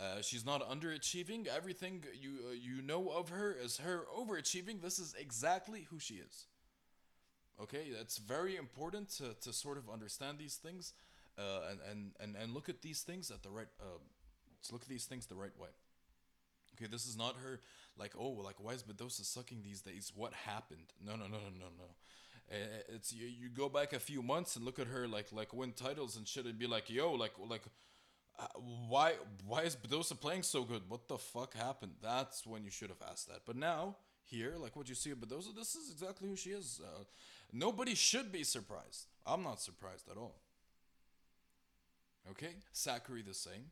Uh, she's not underachieving. Everything you uh, you know of her is her overachieving. This is exactly who she is. Okay, it's very important to, to sort of understand these things, uh, and, and, and and look at these things at the right. Uh, look at these things the right way. Okay, this is not her like oh like why is Badosa sucking these days? What happened? No no no no no no. It's you, you go back a few months and look at her like like win titles and shit and be like yo like like uh, why why is Badosa playing so good? What the fuck happened? That's when you should have asked that. But now here, like what you see of Badosa, this is exactly who she is. Uh, nobody should be surprised. I'm not surprised at all. Okay, Sakkari the same.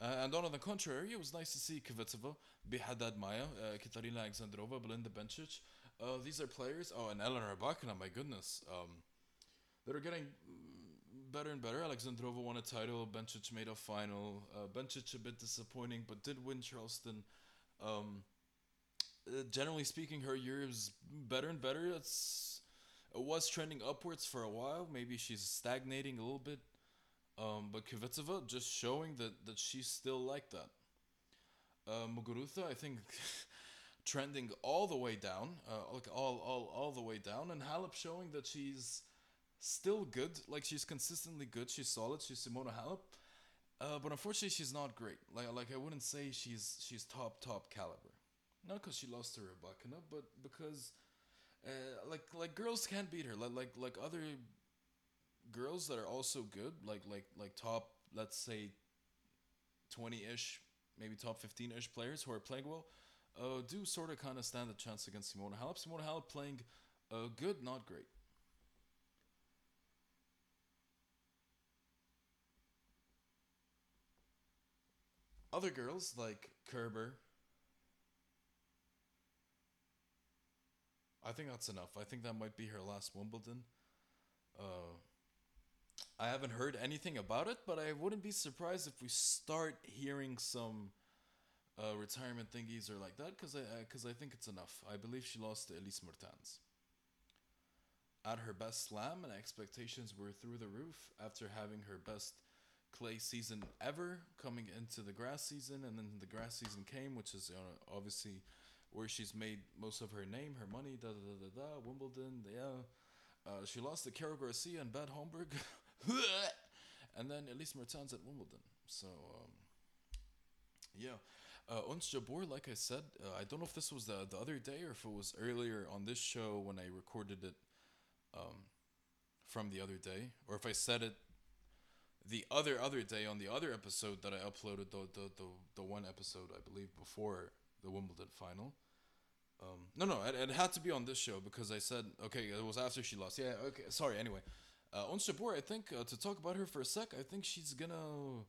Uh, and on the contrary, it was nice to see Kvitova, Bea Maia, uh, Katarina Alexandrova, Belinda Bencic. Uh, these are players. Oh, and Elena Rybakina, my goodness. Um, that are getting better and better. Alexandrova won a title. Bencic made a final. Uh, Bencic a bit disappointing, but did win Charleston. Um, uh, generally speaking, her year is better and better. It's it was trending upwards for a while. Maybe she's stagnating a little bit. Um, but Kvitova just showing that, that she's still like that. Uh, Muguruza, I think, trending all the way down, uh, like all, all, all the way down, and Halep showing that she's still good, like she's consistently good, she's solid, she's Simona Halep, uh, but unfortunately she's not great. Like, like I wouldn't say she's she's top top caliber, not because she lost to Rybakina, but because, uh, like like girls can't beat her, like like like other girls that are also good, like like like top, let's say, twenty ish, maybe top fifteen ish players who are playing well, uh, do sort of kind of stand a chance against Simona Halep. Simona Halep playing, uh, good, not great. Other girls like Kerber I think that's enough. I think that might be her last Wimbledon. Uh, I haven't heard anything about it, but I wouldn't be surprised if we start hearing some uh, retirement thingies or like that, because I because I, think it's enough. I believe she lost to Elise Mertens. At her best slam, and expectations were through the roof after having her best clay season ever coming into the grass season, and then the grass season came, which is obviously where she's made most of her name, her money, da da da da da, Wimbledon, yeah. Uh, she lost to Caro Garcia and Bad Homburg, and then Elise Mertens at Wimbledon. So, um, yeah. Uh, Ons Jabeur, like I said, uh, I don't know if this was the, the other day or if it was earlier on this show when I recorded it um, from the other day, or if I said it the other other day on the other episode that I uploaded, the the, the, the one episode I believe before the Wimbledon final. Um, no, no, it, it had to be on this show because I said okay. It was after she lost. Yeah, okay. Sorry. Anyway, uh, Ons Jabeur, I think uh, to talk about her for a sec, I think she's gonna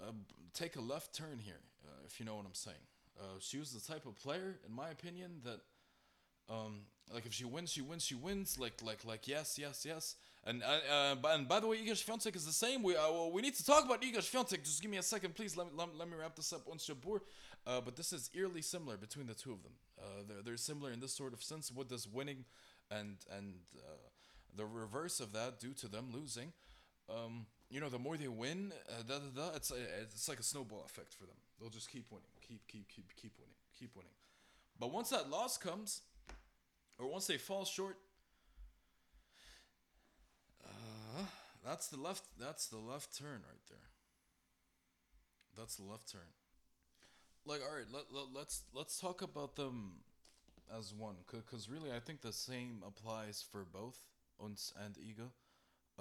uh, take a left turn here, uh, if you know what I'm saying. Uh, she was the type of player, in my opinion, that um, like if she wins, she wins, she wins. Like like like yes, yes, yes. And uh, uh and by the way, Iga Swiatek is the same. We uh, well, we need to talk about Iga Swiatek. Just give me a second, please. Let me let, me wrap this up. Ons Jabeur, uh, but this is eerily similar between the two of them. Uh, they're they're similar in this sort of sense with this winning, and and uh, the reverse of that due to them losing. Um, you know, the more they win, uh, da, da, da, it's uh, it's like a snowball effect for them. They'll just keep winning, keep keep keep keep winning, keep winning. But once that loss comes or once they fall short, uh, that's the left. That's the left turn right there. That's the left turn. Like, all right, let, let let's let's talk about them as one, because really, I think the same applies for both Ons and Iga.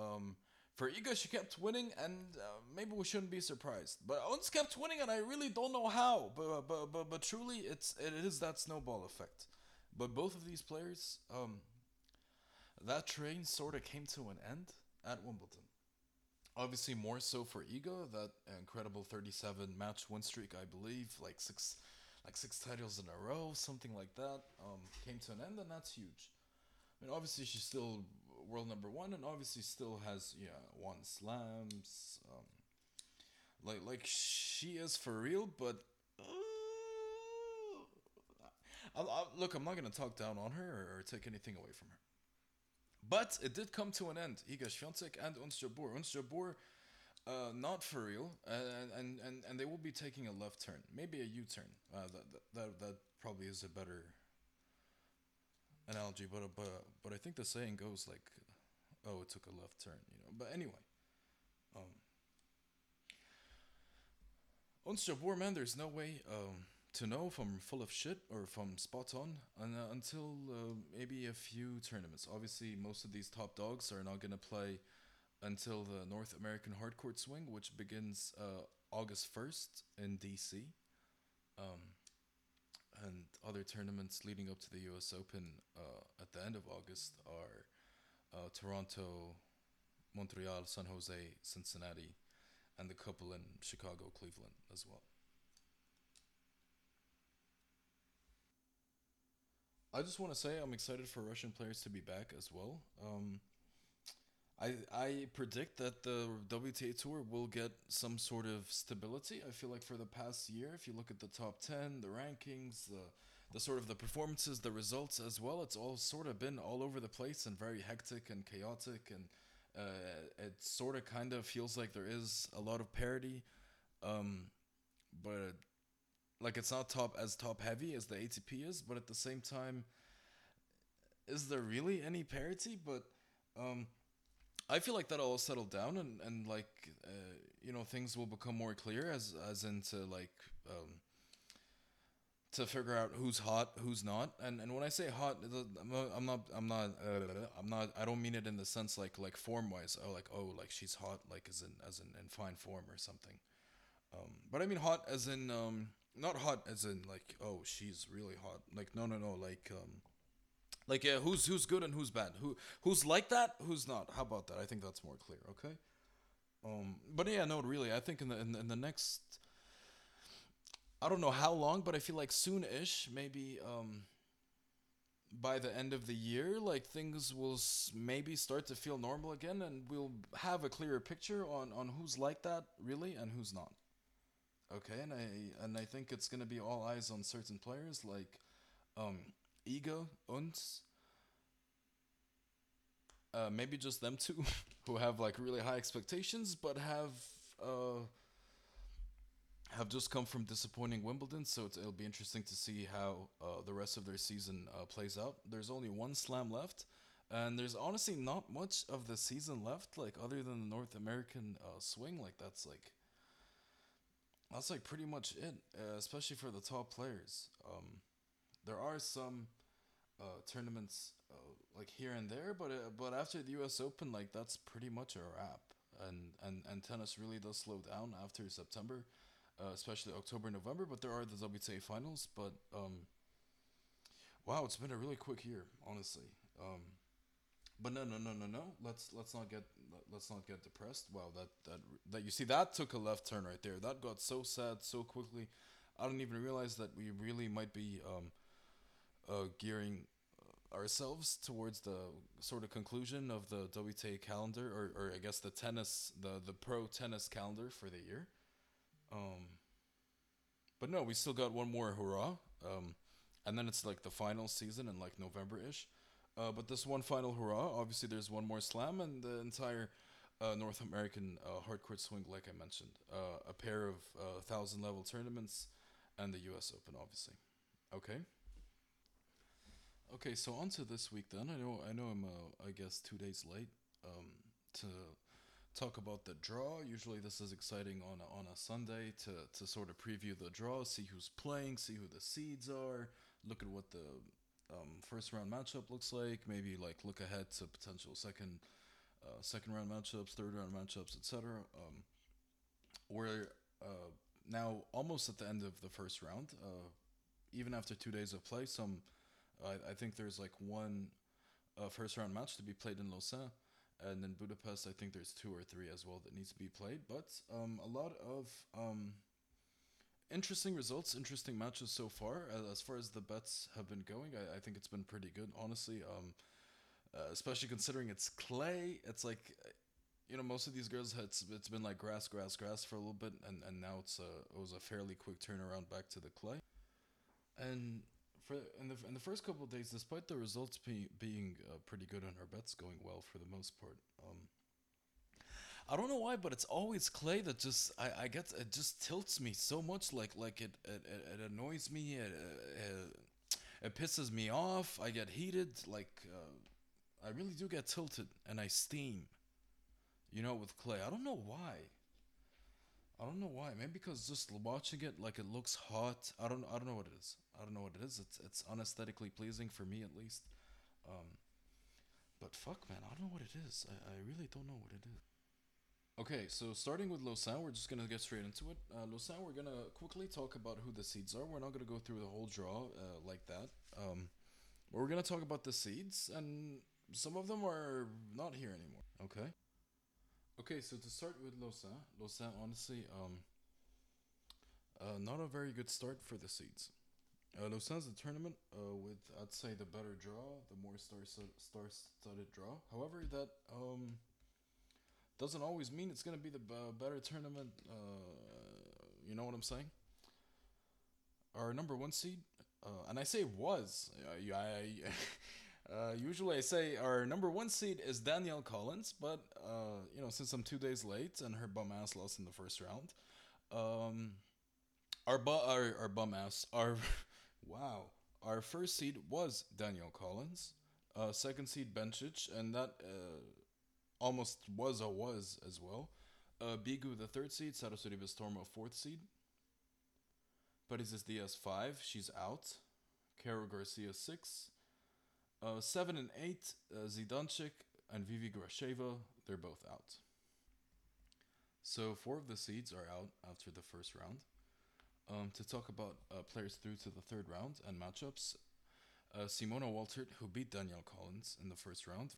Um, for Iga, she kept winning, and uh, maybe we shouldn't be surprised. But Ons kept winning, and I really don't know how. But but but, but truly, it's it is that snowball effect. But both of these players, um, that train sort of came to an end at Wimbledon. Obviously, more so for Iga, that incredible 37 match win streak, I believe, like six, like six titles in a row, something like that, um, came to an end, and that's huge. I mean, obviously, she's still world number one, and obviously, still has yeah won slams, um, like like she is for real, but. Uh, I, I, look, I'm not gonna talk down on her or, or, take anything away from her. But it did come to an end. Iga Swiatek and Ons Jabeur. Ons Jabeur, uh, not for real, and, and and and they will be taking a left turn, maybe a U-turn. Uh, that, that that probably is a better analogy, but but but I think the saying goes like, "Oh, it took a left turn," you know. But anyway, um, Ons Jabeur, man, there's no way. Um, to know if I'm full of shit or if I'm spot on and, uh, until uh, maybe a few tournaments. Obviously, most of these top dogs are not going to play until the North American Hardcourt Swing, which begins uh, August 1st in DC. Um, and other tournaments leading up to the US Open uh, at the end of August are uh, Toronto, Montreal, San Jose, Cincinnati, and the couple in Chicago, Cleveland as well. I just want to say I'm excited for Russian players to be back as well. Um, I I predict that the WTA tour will get some sort of stability. I feel like for the past year, if you look at the top ten, the rankings, the the sort of the performances, the results as well, it's all sort of been all over the place and very hectic and chaotic, and uh, it sort of kind of feels like there is a lot of parity, um, but like it's not top as top heavy as the ATP is, but at the same time, is there really any parity? But um, I feel like that'll all settle down and and like uh, you know things will become more clear as as into like um, to figure out who's hot, who's not. And and when I say hot, I'm not I'm not I'm not, I don't mean it in the sense like like form wise. Oh like oh like she's hot like as in as in in fine form or something. Um, but I mean hot as in um, not hot as in like oh she's really hot. Like no no no like um like yeah who's who's good and who's bad? Who who's like that who's not? How about that? I think that's more clear okay? Um but yeah no really i think in the in, in the next i don't know how long but i feel like soon-ish maybe um by the end of the year, like things will s- maybe start to feel normal again, and we'll have a clearer picture on on who's like that really and who's not. Okay, and I and I think it's gonna be all eyes on certain players like um, Iga, Ons, uh, maybe just them two, who have like really high expectations, but have uh, have just come from disappointing Wimbledon. So it'll be interesting to see how uh, the rest of their season uh, plays out. There's only one slam left, and there's honestly not much of the season left, like other than the North American uh, swing. Like that's like that's like pretty much it, uh, especially for the top players. Um, there are some uh, tournaments uh, like here and there, but uh, but after the U.S. Open, like that's pretty much a wrap. And and and tennis really does slow down after September, uh, especially October, November. But there are the WTA finals. But um, wow, it's been a really quick year, honestly. Um, but no, no, no, no, no. Let's let's not get let's not get depressed. Wow, that that that you see that took a left turn right there. That got so sad so quickly. I didn't even realize that we really might be um, uh, gearing uh, ourselves towards the sort of conclusion of the WTA calendar, or, or I guess the tennis, the the pro tennis calendar for the year. Um, but no, we still got one more hurrah, um, and then it's like the final season in like November ish. Uh, but this one final hurrah, obviously, there's one more slam, and the entire uh, North American uh, hardcourt swing, like I mentioned, uh, a pair of uh, thousand level tournaments, and the U.S. Open, obviously. Okay. Okay, so on to this week then. I know I know I'm uh, I guess two days late um, to talk about the draw. Usually this is exciting on a, on a Sunday to, to sort of preview the draw, see who's playing, see who the seeds are, look at what the um, first round matchup looks like, maybe like look ahead to potential second uh, second round matchups, third round matchups, etc. Um, we're uh, now almost at the end of the first round. Uh, even after two days of play, some I, I think there's like one uh, first round match to be played in Lausanne, and in Budapest I think there's two or three as well that needs to be played. But um, a lot of um, interesting results, interesting matches so far. As, as far as the bets have been going, I, I think it's been pretty good, honestly. Um, uh, especially considering it's clay, it's like. You know, most of these girls it's, it's been like grass, grass, grass for a little bit, and, and now it's a it was a fairly quick turnaround back to the clay. And for in the in the first couple of days, despite the results be, being uh, pretty good and our bets going well for the most part, um, I don't know why, but it's always clay that just I, I get it just tilts me so much. Like like it it, it, annoys me. It, it it pisses me off. I get heated. Like uh, I really do get tilted, and I steam. You know, with clay. I don't know why. I don't know why. Maybe because just watching it, like it looks hot. I don't. I don't know what it is. I don't know what it is. It's it's unesthetically pleasing for me at least. Um, but fuck, man, I don't know what it is. I, I really don't know what it is. Okay, so starting with Lausanne, we're just gonna get straight into it. Uh, we're gonna quickly talk about who the seeds are. We're not gonna go through the whole draw uh, like that. Um, we're gonna talk about the seeds, and some of them are not here anymore. Okay. Okay, so to start with Lausanne, Lausanne, honestly, um, uh, not a very good start for the seeds. Uh, Lausanne's a tournament uh, with, I'd say, the better draw, the more star star studded draw. However, that um, doesn't always mean it's gonna be the b- better tournament. Uh, you know what I'm saying? Our number one seed, uh, and I say was. Uh, I, uh, usually I say our number one seed is Danielle Collins, but uh, you know since I'm two days late and her bum ass lost in the first round, um, our bu- our our bum ass our wow our first seed was Danielle Collins, uh, second seed Bencic, and that uh, almost was a was as well. Uh, Begu the third seed, Sara Sorribes Tormo fourth seed. but Parrizas Diaz five, she's out. Caro Garcia six. Uh, seven and eight, uh, Zidansek and Vivi Gracheva, they're both out. So four of the seeds are out after the first round. Um, to talk about uh, players through to the third round and matchups, uh, Simona Waltert, who beat Danielle Collins in the first round,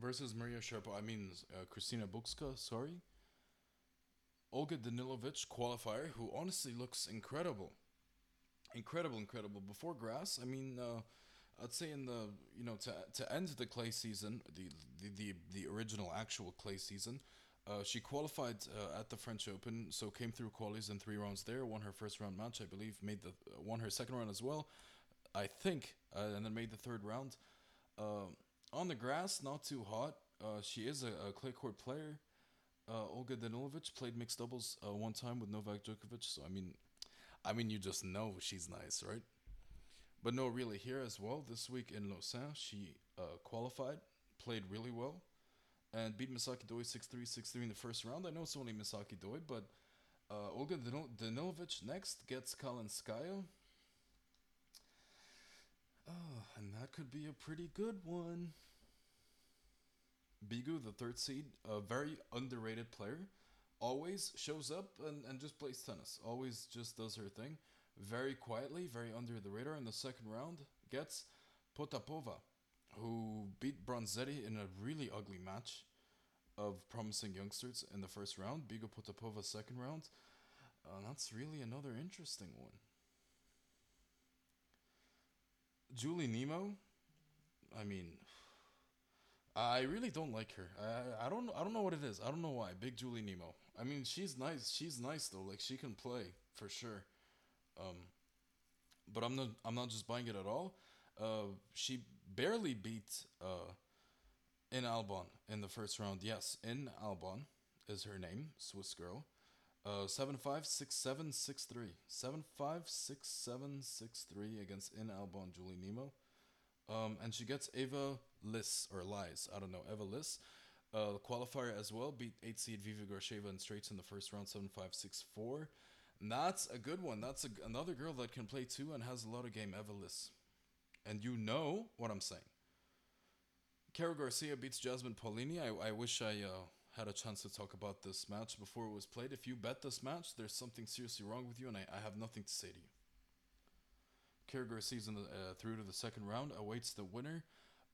versus Maria Sharapova, I mean uh, Cristina Bucsa, sorry. Olga Danilovic, qualifier, who honestly looks incredible. Incredible, incredible. Before grass, I mean, uh, I'd say in the you know to to end the clay season, the the the, the original actual clay season, uh, she qualified uh, at the French Open, so came through qualies in three rounds there. Won her first round match, I believe. Made the won her second round as well, I think, uh, and then made the third round. Uh, on the grass, not too hot. Uh, she is a, a clay court player. Uh, Olga Danilovic played mixed doubles uh, one time with Novak Djokovic, so I mean, I mean you just know she's nice, right? But no, really here as well. This week in Lausanne, she uh, qualified, played really well, and beat Misaki Doi 6-3, 6-3 in the first round. I know it's only Misaki Doi, but uh, Olga Danil- Danilovic next gets Kalinskaya. Oh, and that could be a pretty good one. Begu, the third seed, a very underrated player, always shows up and, and just plays tennis. Always just does her thing. Very quietly, very under the radar. In the second round, gets Potapova, who beat Bronzetti in a really ugly match of promising youngsters in the first round. Begu Potapova, second round. Uh, that's really another interesting one. Jule Niemeier, I mean, I really don't like her. I I don't I don't know what it is. I don't know why. Big Jule Niemeier. I mean, she's nice. She's nice though. Like she can play for sure. Um, but I'm not I'm not just buying it at all. Uh, she barely beat uh, In-Albon in the first round. Yes, in Albon is her name, Swiss girl. Uh, seven five six seven six three seven five six seven six three against in Albon Jule Niemeier. Um, and she gets Eva Lys or Lies, I don't know, Eva Lys. Uh, qualifier as well, beat 8 seed Viva Gorsheva in straights in the first round, 7 5 6 4. And that's a good one. That's a, another girl that can play too and has a lot of game, Eva Lys. And you know what I'm saying. Cara Garcia beats Jasmine Paolini. I, I wish I uh, had a chance to talk about this match before it was played. If you bet this match, there's something seriously wrong with you, and I, I have nothing to say to you. Cara Garcia in the, uh, through to the second round awaits the winner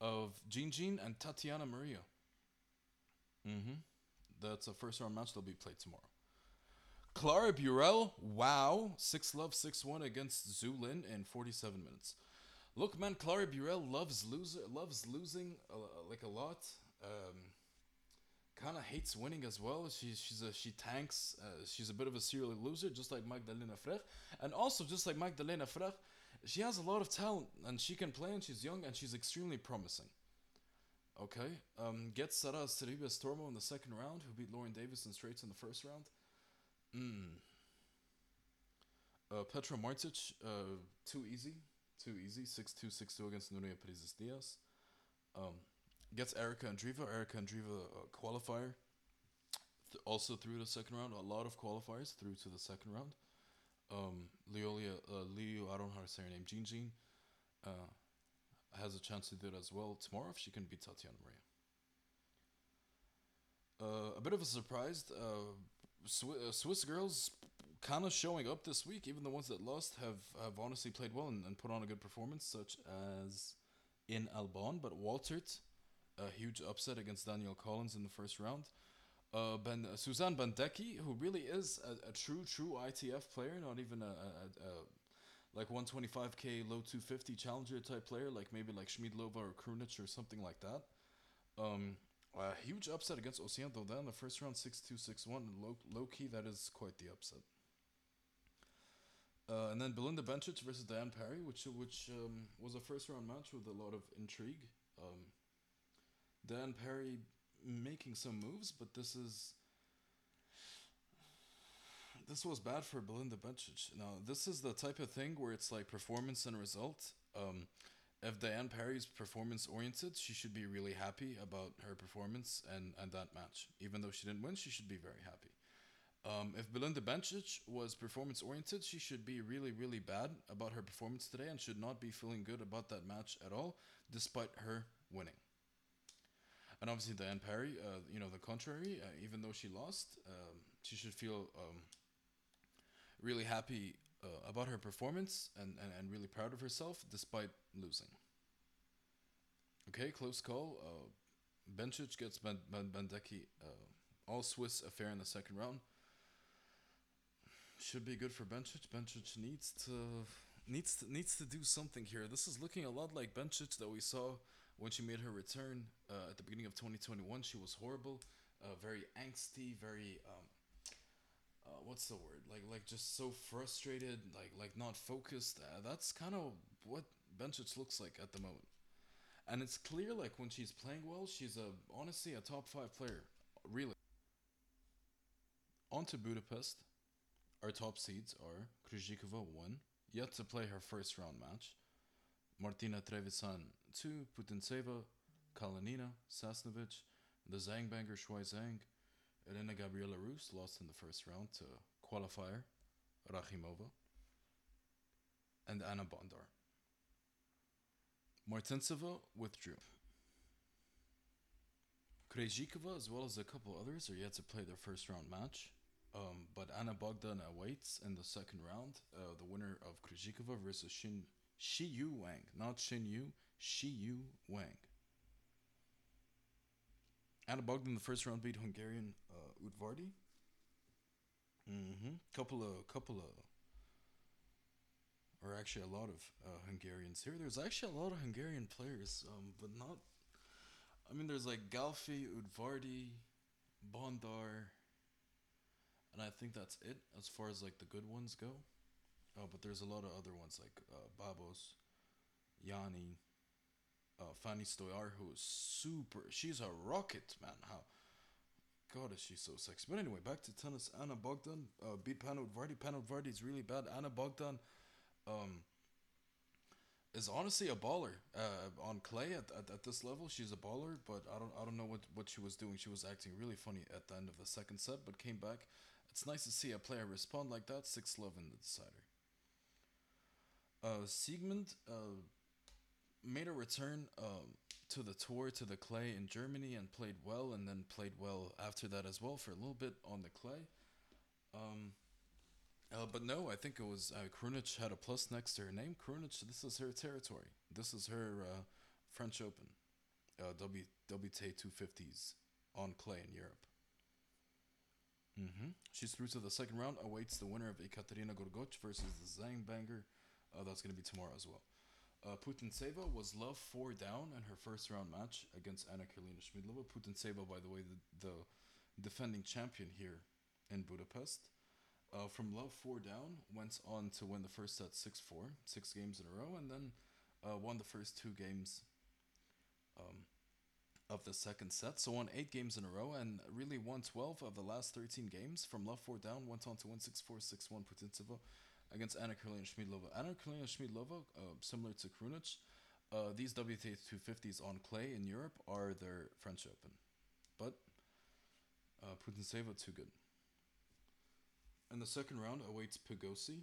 of Jeanjean and Tatiana Maria. Mm-hmm. That's a first round match that'll be played tomorrow. Clara Burel, wow, 6 love 6 1 against Zulin in 47 minutes. Look, man, Clara Burel loves loser, loves losing uh, like a lot. Um, kind of hates winning as well. She she's a she tanks. Uh, she's a bit of a serial loser, just like Magdalena Frech, and also just like Magdalena Frech, she has a lot of talent and she can play and she's young and she's extremely promising. Okay, um, gets Sara Sorribes Tormo in the second round, who beat Lauren Davis in straights in the first round. Mm. Uh, Petra Martic, uh, too easy, too easy. 6-2, 6-2 against Nuria Perez Diaz. Um, gets Erika Andreeva. Erika Andreeva uh, qualifier. Th- also through the second round. A lot of qualifiers through to the second round. Um, Leolia, uh, Leo, I don't know how to say her name. Uh, has a chance to do it as well tomorrow if she can beat Tatiana Maria. Uh, a bit of a surprise. Uh, uh, Swiss girls kind of showing up this week. Even the ones that lost have, have honestly played well and, and put on a good performance, such as In-Albon. But Waltert, a huge upset against Danielle Collins in the first round. Uh, ben, uh, Suzanne Bandecchi, who really is a, a true, true ITF player, not even a, a, a, like 125k low 250 challenger type player, like maybe like Schmidlova or Krunic or something like that. Um, a huge upset against Oceane Dodin in the first round, 6-2, 6-1. Low, low key, that is quite the upset. Uh, and then Belinda Bencic versus Diane Parry, which which um, was a first round match with a lot of intrigue. Um, Diane Parry making some moves, but this is this was bad for Belinda Bencic. Now this is the type of thing where it's like performance and result. Um, if Diane Parry's performance oriented, she should be really happy about her performance and, and that match. Even though she didn't win, she should be very happy. Um, if Belinda Bencic was performance oriented, she should be really, really bad about her performance today and should not be feeling good about that match at all, despite her winning. And obviously, Diane Parry, uh, you know, the contrary, uh, even though she lost, um, she should feel um, really happy uh, about her performance and, and, and really proud of herself despite losing. Okay, close call. Uh, gets Ban- Bandecchi, uh, all Swiss affair in the second round. Should be good for Bencic. Bencic needs to needs to, needs to do something here. This is looking a lot like Bencic that we saw when she made her return uh, at the beginning of 2021. She was horrible, uh, very angsty, very um, uh, what's the word? Like like just so frustrated, like like not focused. Uh, that's kind of what Bencic looks like at the moment. And it's clear like when she's playing well, she's a honestly a top 5 player. Really. On to Budapest. Our top seeds are Krejcikova 1, yet to play her first round match. Martina Trevisan 2, Putintseva, Kalinina, Sasnovich, the Zangbanger Shuai Zhang, Elena Gabriela Rus lost in the first round to qualifier Rakhimova, and Anna Bondar. Martinseva withdrew. Krejcikova, as well as a couple others, are yet to play their first round match. Um, but Ana Bogdan awaits in the second round, uh, the winner of Krejcikova versus Shin Xiyu Wang, not Xinyu, Shi Yu Wang. Ana Bogdan in the first round beat Hungarian uh, Udvardi. Mm-hmm. Couple of couple of, or actually a lot of uh, Hungarians here. There's actually a lot of Hungarian players, um, but not. I mean, there's like Galfi, Udvardi, Bondar, and I think that's it as far as like the good ones go. Oh, but there's a lot of other ones like uh, Babos, Jani, uh, Fanny Stollar, who is super. She's a rocket, man. How? God, is she so sexy. But anyway, back to tennis. Ana Bogdan uh, beat Udvardi. Panna Udvardi is really bad. Ana Bogdan um, is honestly a baller uh, on clay at, at, at this level. She's a baller, but I don't I don't know what, what she was doing. She was acting really funny at the end of the second set, but came back. It's nice to see a player respond like that. Six love in the decider. Uh, Siegemund uh, made a return um, to the tour to the clay in Germany and played well, and then played well after that as well for a little bit on the clay. Um, uh, but no, I think it was uh, Krunic had a plus next to her name. Krunic, this is her territory. This is her uh, French Open, uh, w, WTA 250s on clay in Europe. Mm-hmm. She's through to the second round. Awaits the winner of Ekaterina Gorgoch versus the Zhang Banger. Uh, that's going to be tomorrow as well. Uh, Putintseva was love four down in her first round match against Anna Karolina Schmiedlova. Putintseva, by the way, the, the defending champion here in Budapest. Uh, from love four down, went on to win the first set 6 4, six games in a row, and then uh, won the first two games um, of the second set. So won eight games in a row and really won 12 of the last 13 games. From love four down, went on to win 6 4, 6 1 Putintseva against Anna Karolina Schmiedlova. Anna Karolina Schmiedlova, uh, similar to Krunic, uh, these WTA 250s on clay in Europe are their French Open. But uh, Putintseva, too good. In the second round, awaits Pagosi.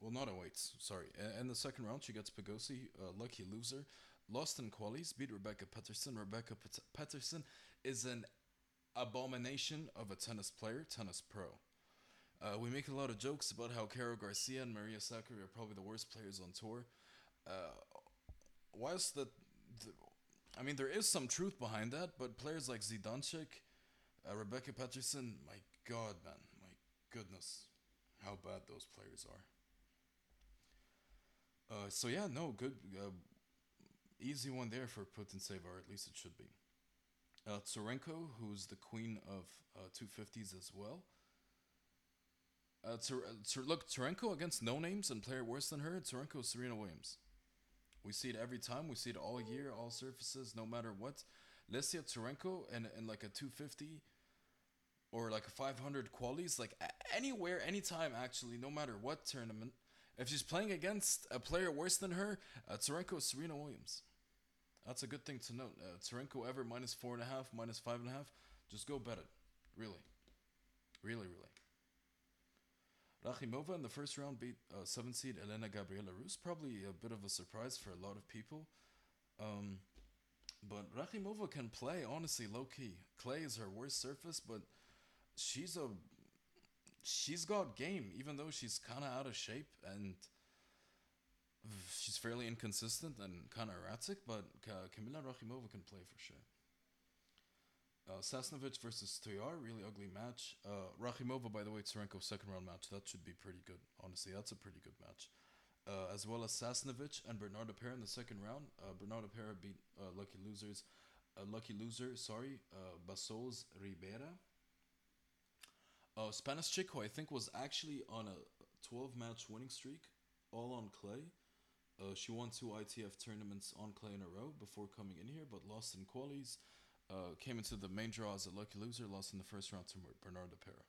Well, not awaits, sorry. In the second round, she gets Pagosi, uh, lucky loser. Lost in qualies, beat Rebecca Peterson. Rebecca Pet- Peterson is an abomination of a tennis player, tennis pro. Uh, we make a lot of jokes about how Caro Garcia and Maria Sakkari are probably the worst players on tour. Uh, whilst that, I mean, there is some truth behind that, but players like Zidansek, uh, Rebecca Peterson, my God, man, my goodness, how bad those players are. Uh, so yeah, no, good, uh, easy one there for Putintseva, or at least it should be. Uh, Tsurenko, who's the queen of uh, 250s as well. Uh, Tsur- Tsur- look, Tsurenko against no names and player worse than her, Tsurenko is Serena Williams. We see it every time. We see it all year, all surfaces, no matter what. Lesia Tsurenko and, and like a 250 or like a 500 qualities, like anywhere, anytime, actually, no matter what tournament. If she's playing against a player worse than her, uh, Tsurenko is Serena Williams. That's a good thing to note. Uh, Tsurenko ever minus four and a half, minus five and a half, just go bet it. Really. Really, really. Rakhimova in the first round beat uh, seven seed Elena Gabriela Rus. Probably a bit of a surprise for a lot of people. Um, but Rakhimova can play, honestly, low key. Clay is her worst surface, but she's a she's got game, even though she's kind of out of shape and she's fairly inconsistent and kind of erratic. But Kamila Rakhimova can play for sure. Uh, Sasnovich versus Toyar, really ugly match. Uh, Rakhimova, by the way, Tsurenko second round match. That should be pretty good. Honestly, that's a pretty good match. uh, as well as Sasnovich and Bernarda Pera in the second round. Uh, Bernarda Pera beat uh, lucky losers, uh, lucky loser, sorry, uh, Bassols Ribera. Uh, Spanish chick who I think was actually on a 12 match winning streak, all on clay. Uh, she won two ITF tournaments on clay in a row before coming in here, but lost in qualies. Uh, came into the main draw as a lucky loser, lost in the first round to Bernarda Pera.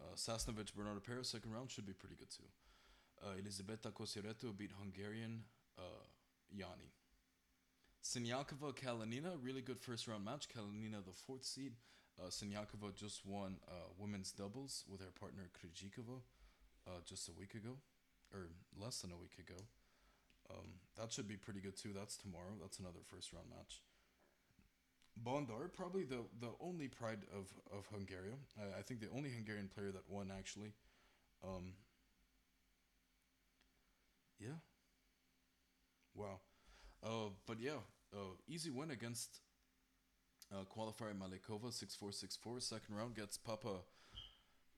Uh, Sasnovich, Bernarda Pera, second round should be pretty good too. Uh, Elisabetta Cocciaretto beat Hungarian uh, Jani. Sinyakova Kalinina, really good first round match. Kalinina, the fourth seed. Uh, Sinyakova just won uh, women's doubles with her partner Krejcikova uh, just a week ago, or less than a week ago. Um, that should be pretty good too. That's tomorrow. That's another first round match. Bondar, probably the, the only pride of, of Hungary. I, think the only Hungarian player that won actually. Um, yeah. Wow. Uh, but yeah, uh, easy win against uh, qualifier Malikova, 6-4, 6-4. Second round gets Papa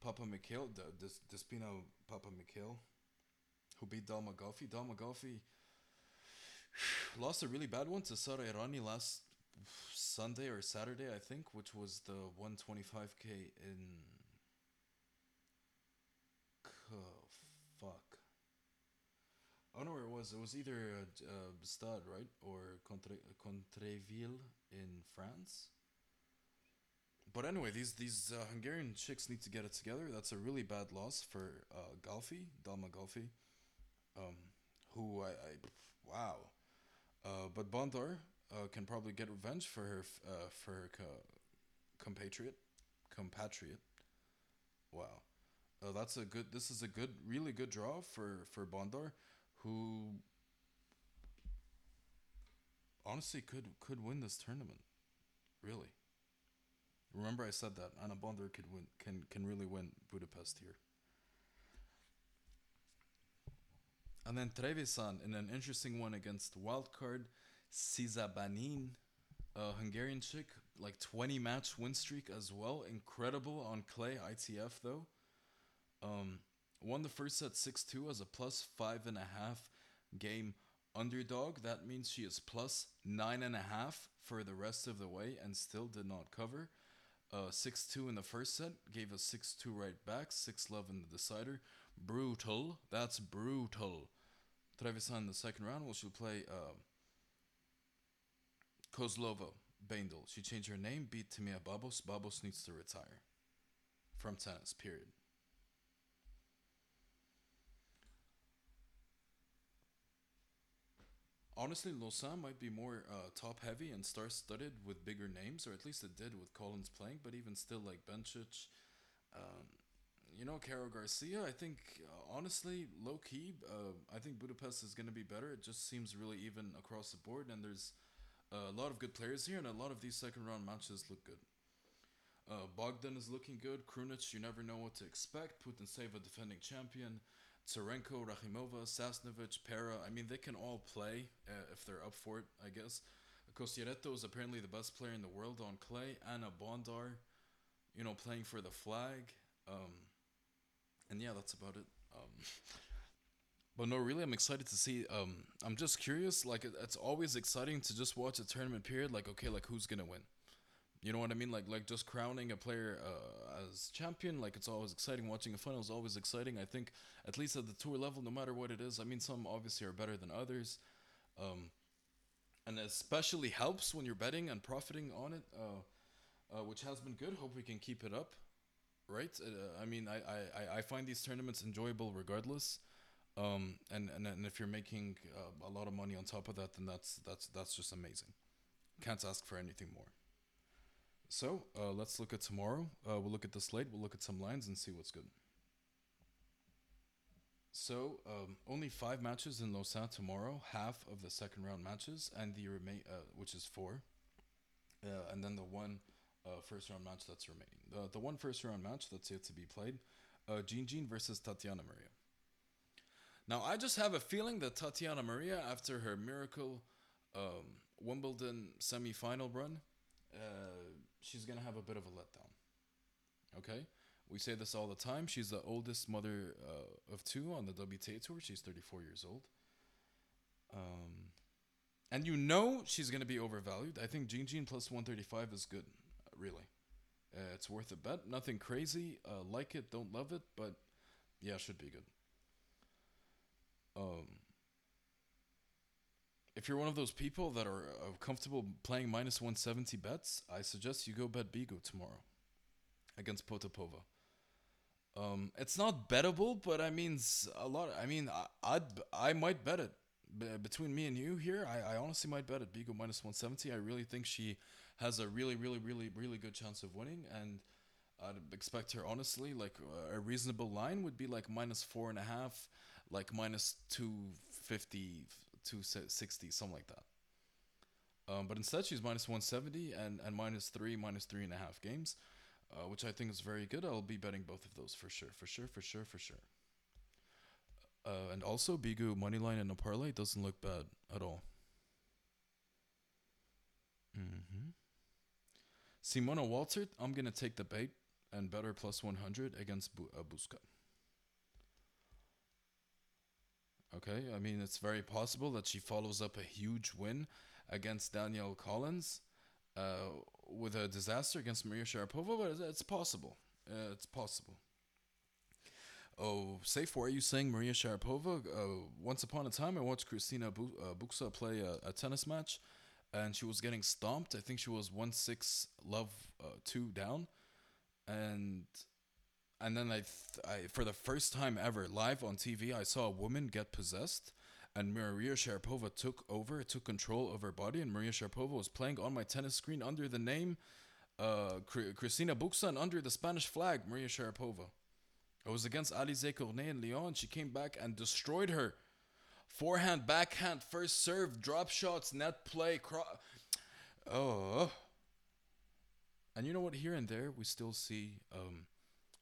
Papamichail, D- Dis- Despina Papamichail, who beat Dalma Galfi. Dalma Galfi lost a really bad one to Sara Errani last Sunday or Saturday, I think, which was the 125k in. Oh, fuck. I don't know where it was. It was either uh, Stade, right? Or Contre- Contrexeville in France. But anyway, these these uh, Hungarian chicks need to get it together. That's a really bad loss for uh, Galfi, Dalma Galfi, um, who I, I wow. Uh, but Bondar uh, can probably get revenge for her uh, for her co- compatriot, compatriot. Wow, uh, that's a good. This is a good, really good draw for for Bondar, who honestly could could win this tournament, really. Remember, I said that Anna Bondar could win, can can really win Budapest here. And then Trevisan in an interesting one against wildcard Cizabanin, a Hungarian chick, like 20 match win streak as well. Incredible on clay ITF though. Um, won the first set 6 2 as a plus five and a half game underdog. That means she is plus nine and a half for the rest of the way and still did not cover. Uh, 6 2 in the first set, gave us 6 2 right back, 6 love in the decider. Brutal. That's brutal. Trevisan in the second round, well, she'll play uh, Kozlova Baindl. She changed her name, beat Timea Babos. Babos needs to retire from tennis, period. Honestly, Lausanne might be more uh, top heavy and star studded with bigger names, or at least it did with Collins playing, but even still, like Bencic, um, you know, Caro Garcia, I think, uh, honestly, low key, uh, I think Budapest is going to be better. It just seems really even across the board, and there's a lot of good players here, and a lot of these second round matches look good. Uh, Bogdan is looking good. Krunic, you never know what to expect. Putin a defending champion. Tsurenko, Rakhimova, Sasnovich, Pera. I mean, they can all play uh, if they're up for it, I guess. Cocciaretto is apparently the best player in the world on clay. Anna Bondar, you know, playing for the flag. Um, and yeah, that's about it. Um, but no, really, I'm excited to see. Um, I'm just curious. Like, it's always exciting to just watch a tournament period. Like, okay, like who's gonna win? You know what I mean? Like, like just crowning a player uh, as champion. Like, it's always exciting. Watching a final is always exciting. I think, at least at the tour level, no matter what it is. I mean, some obviously are better than others. Um, and especially helps when you're betting and profiting on it, uh, uh, which has been good. Hope we can keep it up right? Uh, I mean, I, I, I find these tournaments enjoyable regardless. Um, and, and, and if you're making uh, a lot of money on top of that, then that's that's that's just amazing. Can't ask for anything more. So uh, let's look at tomorrow. Uh, we'll look at the slate. We'll look at some lines and see what's good. So um, only five matches in Lausanne tomorrow. Half of the second round matches, and the remain, uh, which is four, uh, and then the one uh, first round match that's remaining. The the one first round match that's yet to be played, uh, Jeanjean versus Tatiana Maria. Now I just have a feeling that Tatiana Maria, after her miracle um, Wimbledon semi-final run, uh, she's gonna have a bit of a letdown. Okay, We say this all the time. She's the oldest mother uh, of two on the WTA tour. She's 34 years old. Um, and you know she's gonna be overvalued. I think Jeanjean plus 135 is good, really. Uh, it's worth a bet. Nothing crazy. Uh, like it, don't love it, but yeah, should be good. Um, if you're one of those people that are uh, comfortable playing minus 170 bets, I suggest you go bet Begu tomorrow against Potapova. Um, it's not bettable, but I mean a lot. I mean, I I'd, I might bet it B- between me and you here. I, I honestly might bet it Begu minus 170. I really think she has a really, really, really, really good chance of winning, and I'd expect her honestly like a reasonable line would be like minus four and a half, like minus 250, 260, something like that. Um, but instead, she's minus 170 and, and minus three, minus three and a half games, uh, which I think is very good. I'll be betting both of those for sure, for sure, for sure, for sure. Uh, and also, Begu moneyline in a parlay doesn't look bad at all. Mm-hmm. Simona Waltert, I'm going to take the bait and better plus 100 against Bu- uh, Bucsa. Okay, I mean, it's very possible that she follows up a huge win against Danielle Collins uh, with a disaster against Maria Sharapova, but it's, possible. Uh, it's possible. Oh, Saif. Why are you saying Maria Sharapova? Uh, once upon a time, I watched Cristina Bu- uh, Bucsa play a, a tennis match, and she was getting stomped. I think she was one six love uh, two down, and and then I, th- I for the first time ever live on TV, I saw a woman get possessed, and Maria Sharapova took over, took control of her body, and Maria Sharapova was playing on my tennis screen under the name, uh, Cristina Bucsa, and under the Spanish flag, Maria Sharapova. It was against Alize Cornet in Lyon, and she came back and destroyed her. Forehand, backhand, first serve, drop shots, net play, cro- oh. And you know what? Here and there, we still see um,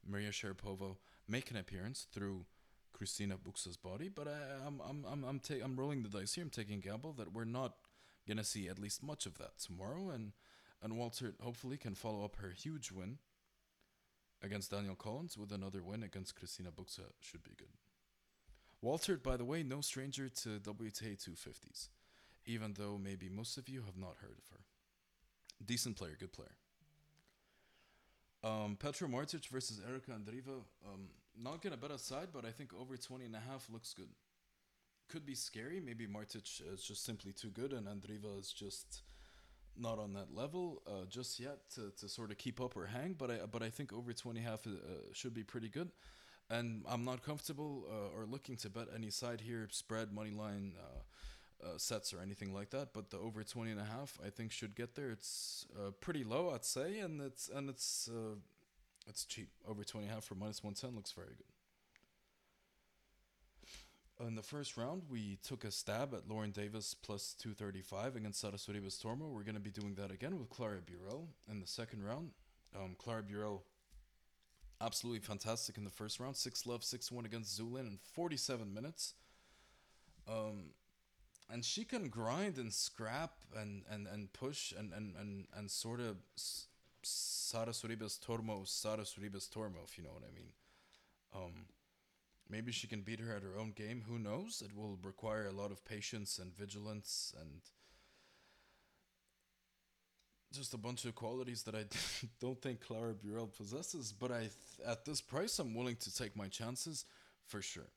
Maria Sharapova make an appearance through Cristina Bucsa's body, but I, I'm I'm I'm I'm, ta- I'm rolling the dice here. I'm taking gamble that we're not gonna see at least much of that tomorrow, and and Waltert hopefully can follow up her huge win against Danielle Collins with another win against Cristina Bucsa should be good. Waltert, by the way, no stranger to WTA 250s, even though maybe most of you have not heard of her. Decent player, good player. Um, Petra Martic versus Erika Andreeva. Um, not gonna bet a side, but I think over 20 and a half looks good. Could be scary. Maybe Martic is just simply too good, and Andreeva is just not on that level uh, just yet to, to sort of keep up or hang. But I but I think over 20 half uh, should be pretty good. And I'm not comfortable uh, or looking to bet any side here, spread, money line, uh, uh, sets or anything like that. But the over 20 and a half, I think should get there. It's uh, pretty low, I'd say, and it's and it's uh, it's cheap. Over 20 and a half for minus 110 looks very good. In the first round, we took a stab at Lauren Davis plus 235 against Sara Sorribes Tormo. We're going to be doing that again with Clara Burel in the second round. Um, Clara Burel, absolutely fantastic in the first round. 6 love, 6 1 against Zulin in 47 minutes. Um, and she can grind and scrap and, and, and push and, and, and, and sort of Sara Sorribes Tormo, Sara Sorribes Tormo, if you know what I mean. Um, maybe she can beat her at her own game. Who knows? It will require a lot of patience and vigilance and just a bunch of qualities that I don't think Clara Burel possesses. But I, th- at this price, I'm willing to take my chances for sure.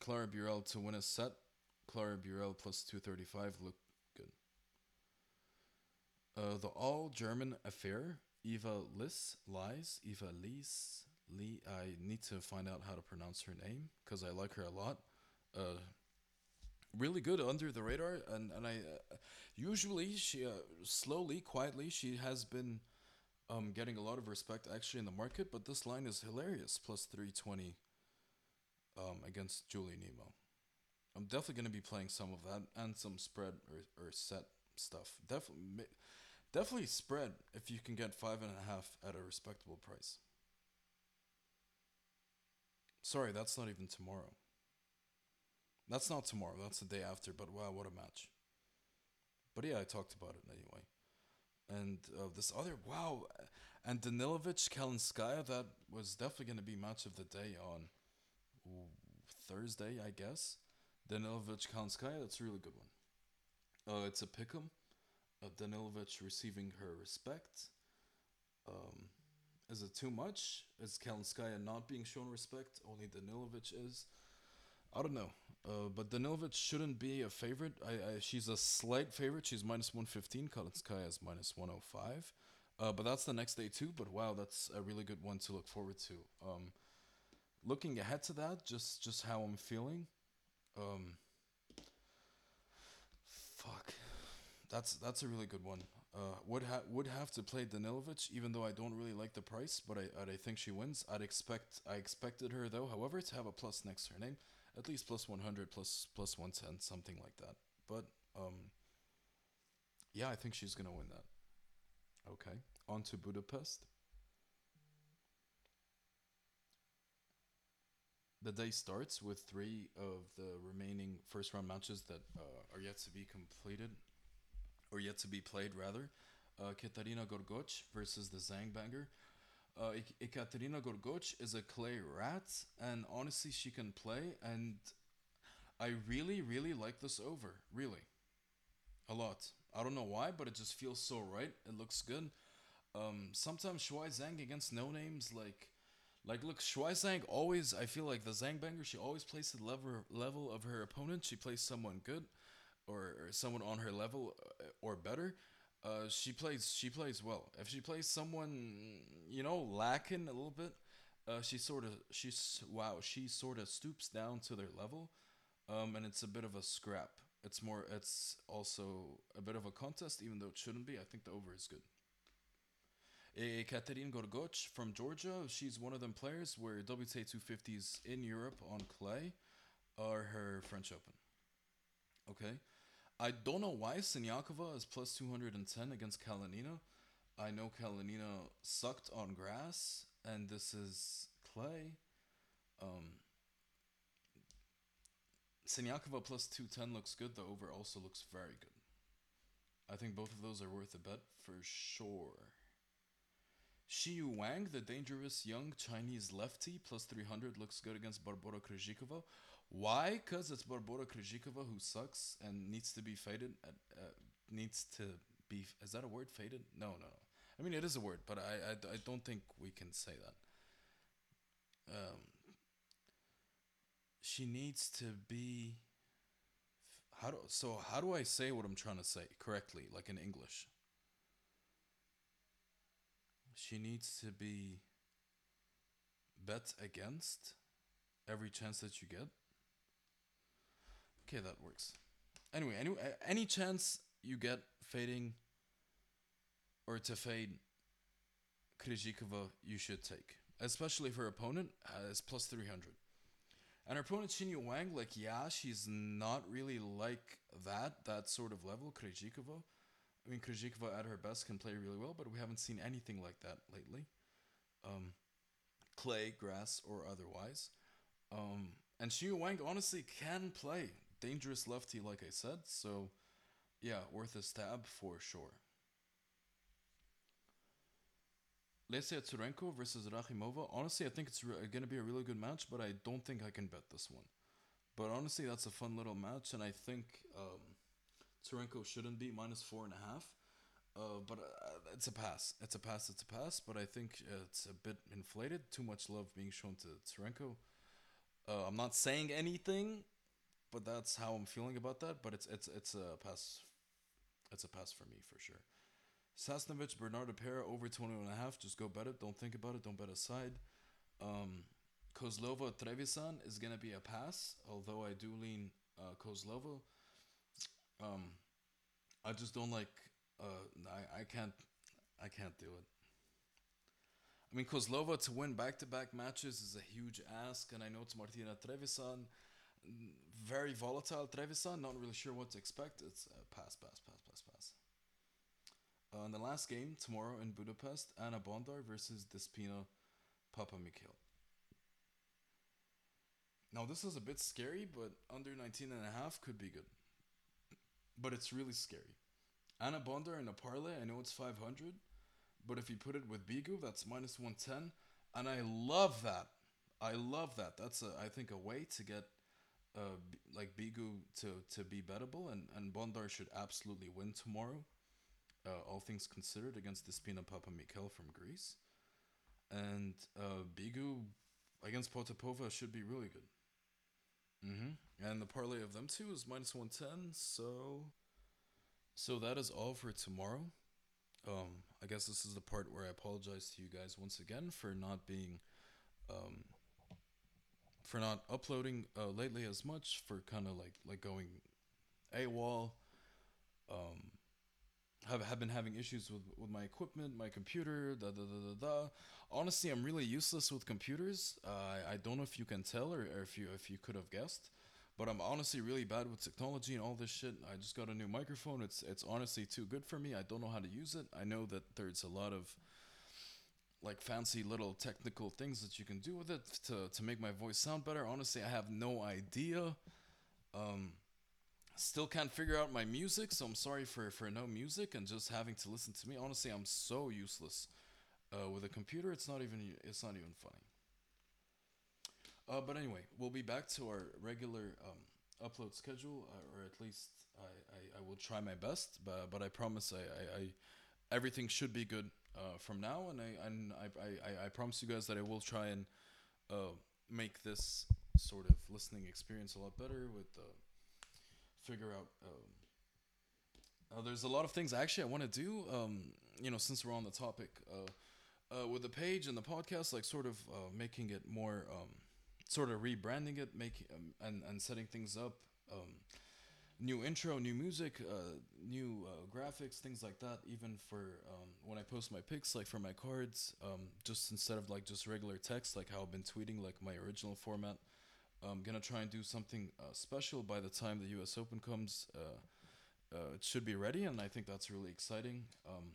Clara Burel to win a set. Clara Burel plus 235 look good. Uh, the all German affair. Eva Liss, Lies, Eva Lies, Lee. I need to find out how to pronounce her name because I like her a lot. Uh, really good under the radar, and and I uh, usually she uh, slowly, quietly she has been um getting a lot of respect actually in the market. But this line is hilarious, plus three twenty. Um, against Julie Nemo. I'm definitely gonna be playing some of that and some spread or, or set stuff. Definitely, definitely spread if you can get five and a half at a respectable price. Sorry, that's not even tomorrow. That's not tomorrow. That's the day after. But wow, what a match! But yeah, I talked about it anyway. And uh, this other wow, And Danilovic Kalinskaya, that was definitely going to be match of the day on Thursday, I guess. Danilovic Kalinskaya, that's a really good one. Uh, it's a pick'em. Uh, Danilovic receiving her respect. Um, is it too much? Is Kalinskaya not being shown respect? Only Danilovic is. I don't know, uh, but Danilovic shouldn't be a favorite. I, I she's a slight favorite. She's minus one fifteen. Kalinskaya is minus one hundred five. Uh, but that's the next day too. But wow, that's a really good one to look forward to. Um, looking ahead to that, just just how I'm feeling. Um, fuck, that's that's a really good one. Uh, would ha- would have to play Danilovic, even though I don't really like the price, but I I think she wins. I'd expect I expected her though, however, to have a plus next to her name, at least plus one hundred, plus plus one ten, something like that. But um, yeah, I think she's gonna win that. Okay, on to Budapest. The day starts with three of the remaining first round matches that uh, are yet to be completed, or yet to be played, rather. Uh, Katarina Gorgoch versus the Zangbanger. Uh, Ekaterina Gorgoch is a clay rat, and honestly, she can play, and I really, really like this over. Really. A lot. I don't know why, but it just feels so right. It looks good. Um, sometimes Shuai Zhang against no names, like, like look, Shuai Zhang always. I feel like the Zhang banger. She always plays the level level of her opponent. She plays someone good, or, or someone on her level uh, or better. Uh, she plays. She plays well. If she plays someone, you know, lacking a little bit, uh, she sort of. She's wow. She sort of stoops down to their level, um, and it's a bit of a scrap. It's more. It's also a bit of a contest, even though it shouldn't be. I think the over is good. Ekaterina Gorgoch from Georgia. She's one of them players where WTA 250s in Europe on clay are her French Open. Okay. I don't know why Sinyakova is plus 210 against Kalinina. I know Kalinina sucked on grass, and this is clay. Um, Sinyakova plus 210 looks good. The over also looks very good. I think both of those are worth a bet for sure. Xiyu Wang, the dangerous young Chinese lefty, plus 300 looks good against Barbora Krejcikova. Why? Because it's Barbora Krejcikova who sucks and needs to be faded. Uh, uh, needs to be. Is that a word? Faded? No, no, no. I mean, it is a word, but I, I, I don't think we can say that. Um, she needs to be. How do so? How do I say what I'm trying to say correctly, like in English? She needs to be bet against every chance that you get. Okay, that works. Anyway, any any chance you get fading or to fade Krejcikova, you should take, especially if her opponent has plus three hundred. And her opponent Xinyu Wang, like yeah, she's not really like that that sort of level. Krejcikova. I mean, Krejcikova at her best can play really well, but we haven't seen anything like that lately. Um, clay, grass, or otherwise. Um, and Xu Wang honestly can play. Dangerous lefty, like I said. So, yeah, worth a stab for sure. Lesia Tsurenko versus Rakhimova. Honestly, I think it's re- going to be a really good match, but I don't think I can bet this one. But honestly, that's a fun little match, and I think um, Tsurenko shouldn't be minus four and a half. Uh, but uh, it's a pass. It's a pass. It's a pass. But I think it's a bit inflated. Too much love being shown to Tsurenko. Uh, I'm not saying anything, but that's how I'm feeling about that. But it's it's it's a pass. It's a pass for me for sure. Sasnovich, Bernarda Pera over 21 and a half. Just go bet it. Don't think about it. Don't bet aside. Um, Kozlova Trevisan is gonna be a pass. Although I do lean uh, Kozlova. Um, I just don't like. Uh, I I can't, I can't do it. I mean, Kozlova to win back-to-back matches is a huge ask, and I know it's Martina Trevisan, very volatile Trevisan. Not really sure what to expect. It's a pass, pass, pass, pass, pass. Uh, the last game tomorrow in Budapest, Anna Bondar versus Despina Papamichail. Now this is a bit scary, but under 19 and a half could be good but it's really scary. Anna Bondar in a parlay, I know it's 500, But if you put it with Begu, that's minus 110. And I love that. I love that. That's, a, I think, a way to get uh, like Begu to, to be bettable. And, and Bondar should absolutely win tomorrow, uh, all things considered, against Despina Papamichail from Greece. And uh, Begu against Potapova should be really good. Hmm And the parlay of them two is minus 110. So. So that is all for tomorrow. Um, I guess this is the part where I apologize to you guys once again for not being, um, for not uploading uh, lately as much, for kind of like like going AWOL. Um, have have been having issues with, with my equipment, my computer, da da da da da. Honestly, I'm really useless with computers. Uh, I I don't know if you can tell or, or if you if you could have guessed, but I'm honestly really bad with technology and all this shit. I just got a new microphone. It's it's honestly too good for me. I don't know how to use it. I know that there's a lot of like fancy little technical things that you can do with it to to make my voice sound better. Honestly, I have no idea. Um, still can't figure out my music, so I'm sorry for for no music and just having to listen to me. Honestly, I'm so useless uh, with a computer. It's not even it's not even funny. Uh, but anyway, we'll be back to our regular um, upload schedule, uh, or at least I, I, I will try my best. But but I promise I, I, I everything should be good uh, from now, and I and I, I, I promise you guys that I will try and uh, make this sort of listening experience a lot better with uh, figure out. Um, uh, there's a lot of things actually I want to do. Um, you know, since we're on the topic, uh, uh, with the page and the podcast, like sort of uh, making it more, um, sort of rebranding it, making um, and and setting things up. Um, new intro, new music, uh, new graphics, things like that. Even for um, when I post my pics, like for my cards, just instead of like just regular text, like how I've been tweeting, like my original format. I'm gonna try and do something uh, special by the time the U.S. Open comes. Uh, uh, it should be ready, and I think that's really exciting. Um,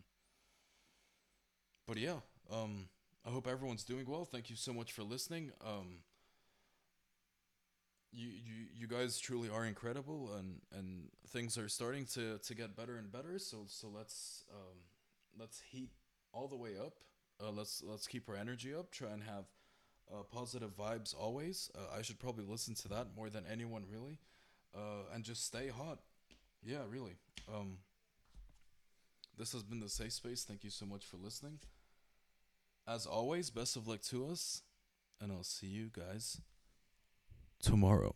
but yeah, um, I hope everyone's doing well. Thank you so much for listening. Um, you, you you guys truly are incredible, and, and things are starting to, to get better and better. So so let's um, let's heat all the way up. Uh, let's let's keep our energy up. Try and have uh, positive vibes always. Uh, I should probably listen to that more than anyone really, uh, and just stay hot. Yeah, really. Um, this has been the safe space. Thank you so much for listening. As always, best of luck to us, and I'll see you guys tomorrow.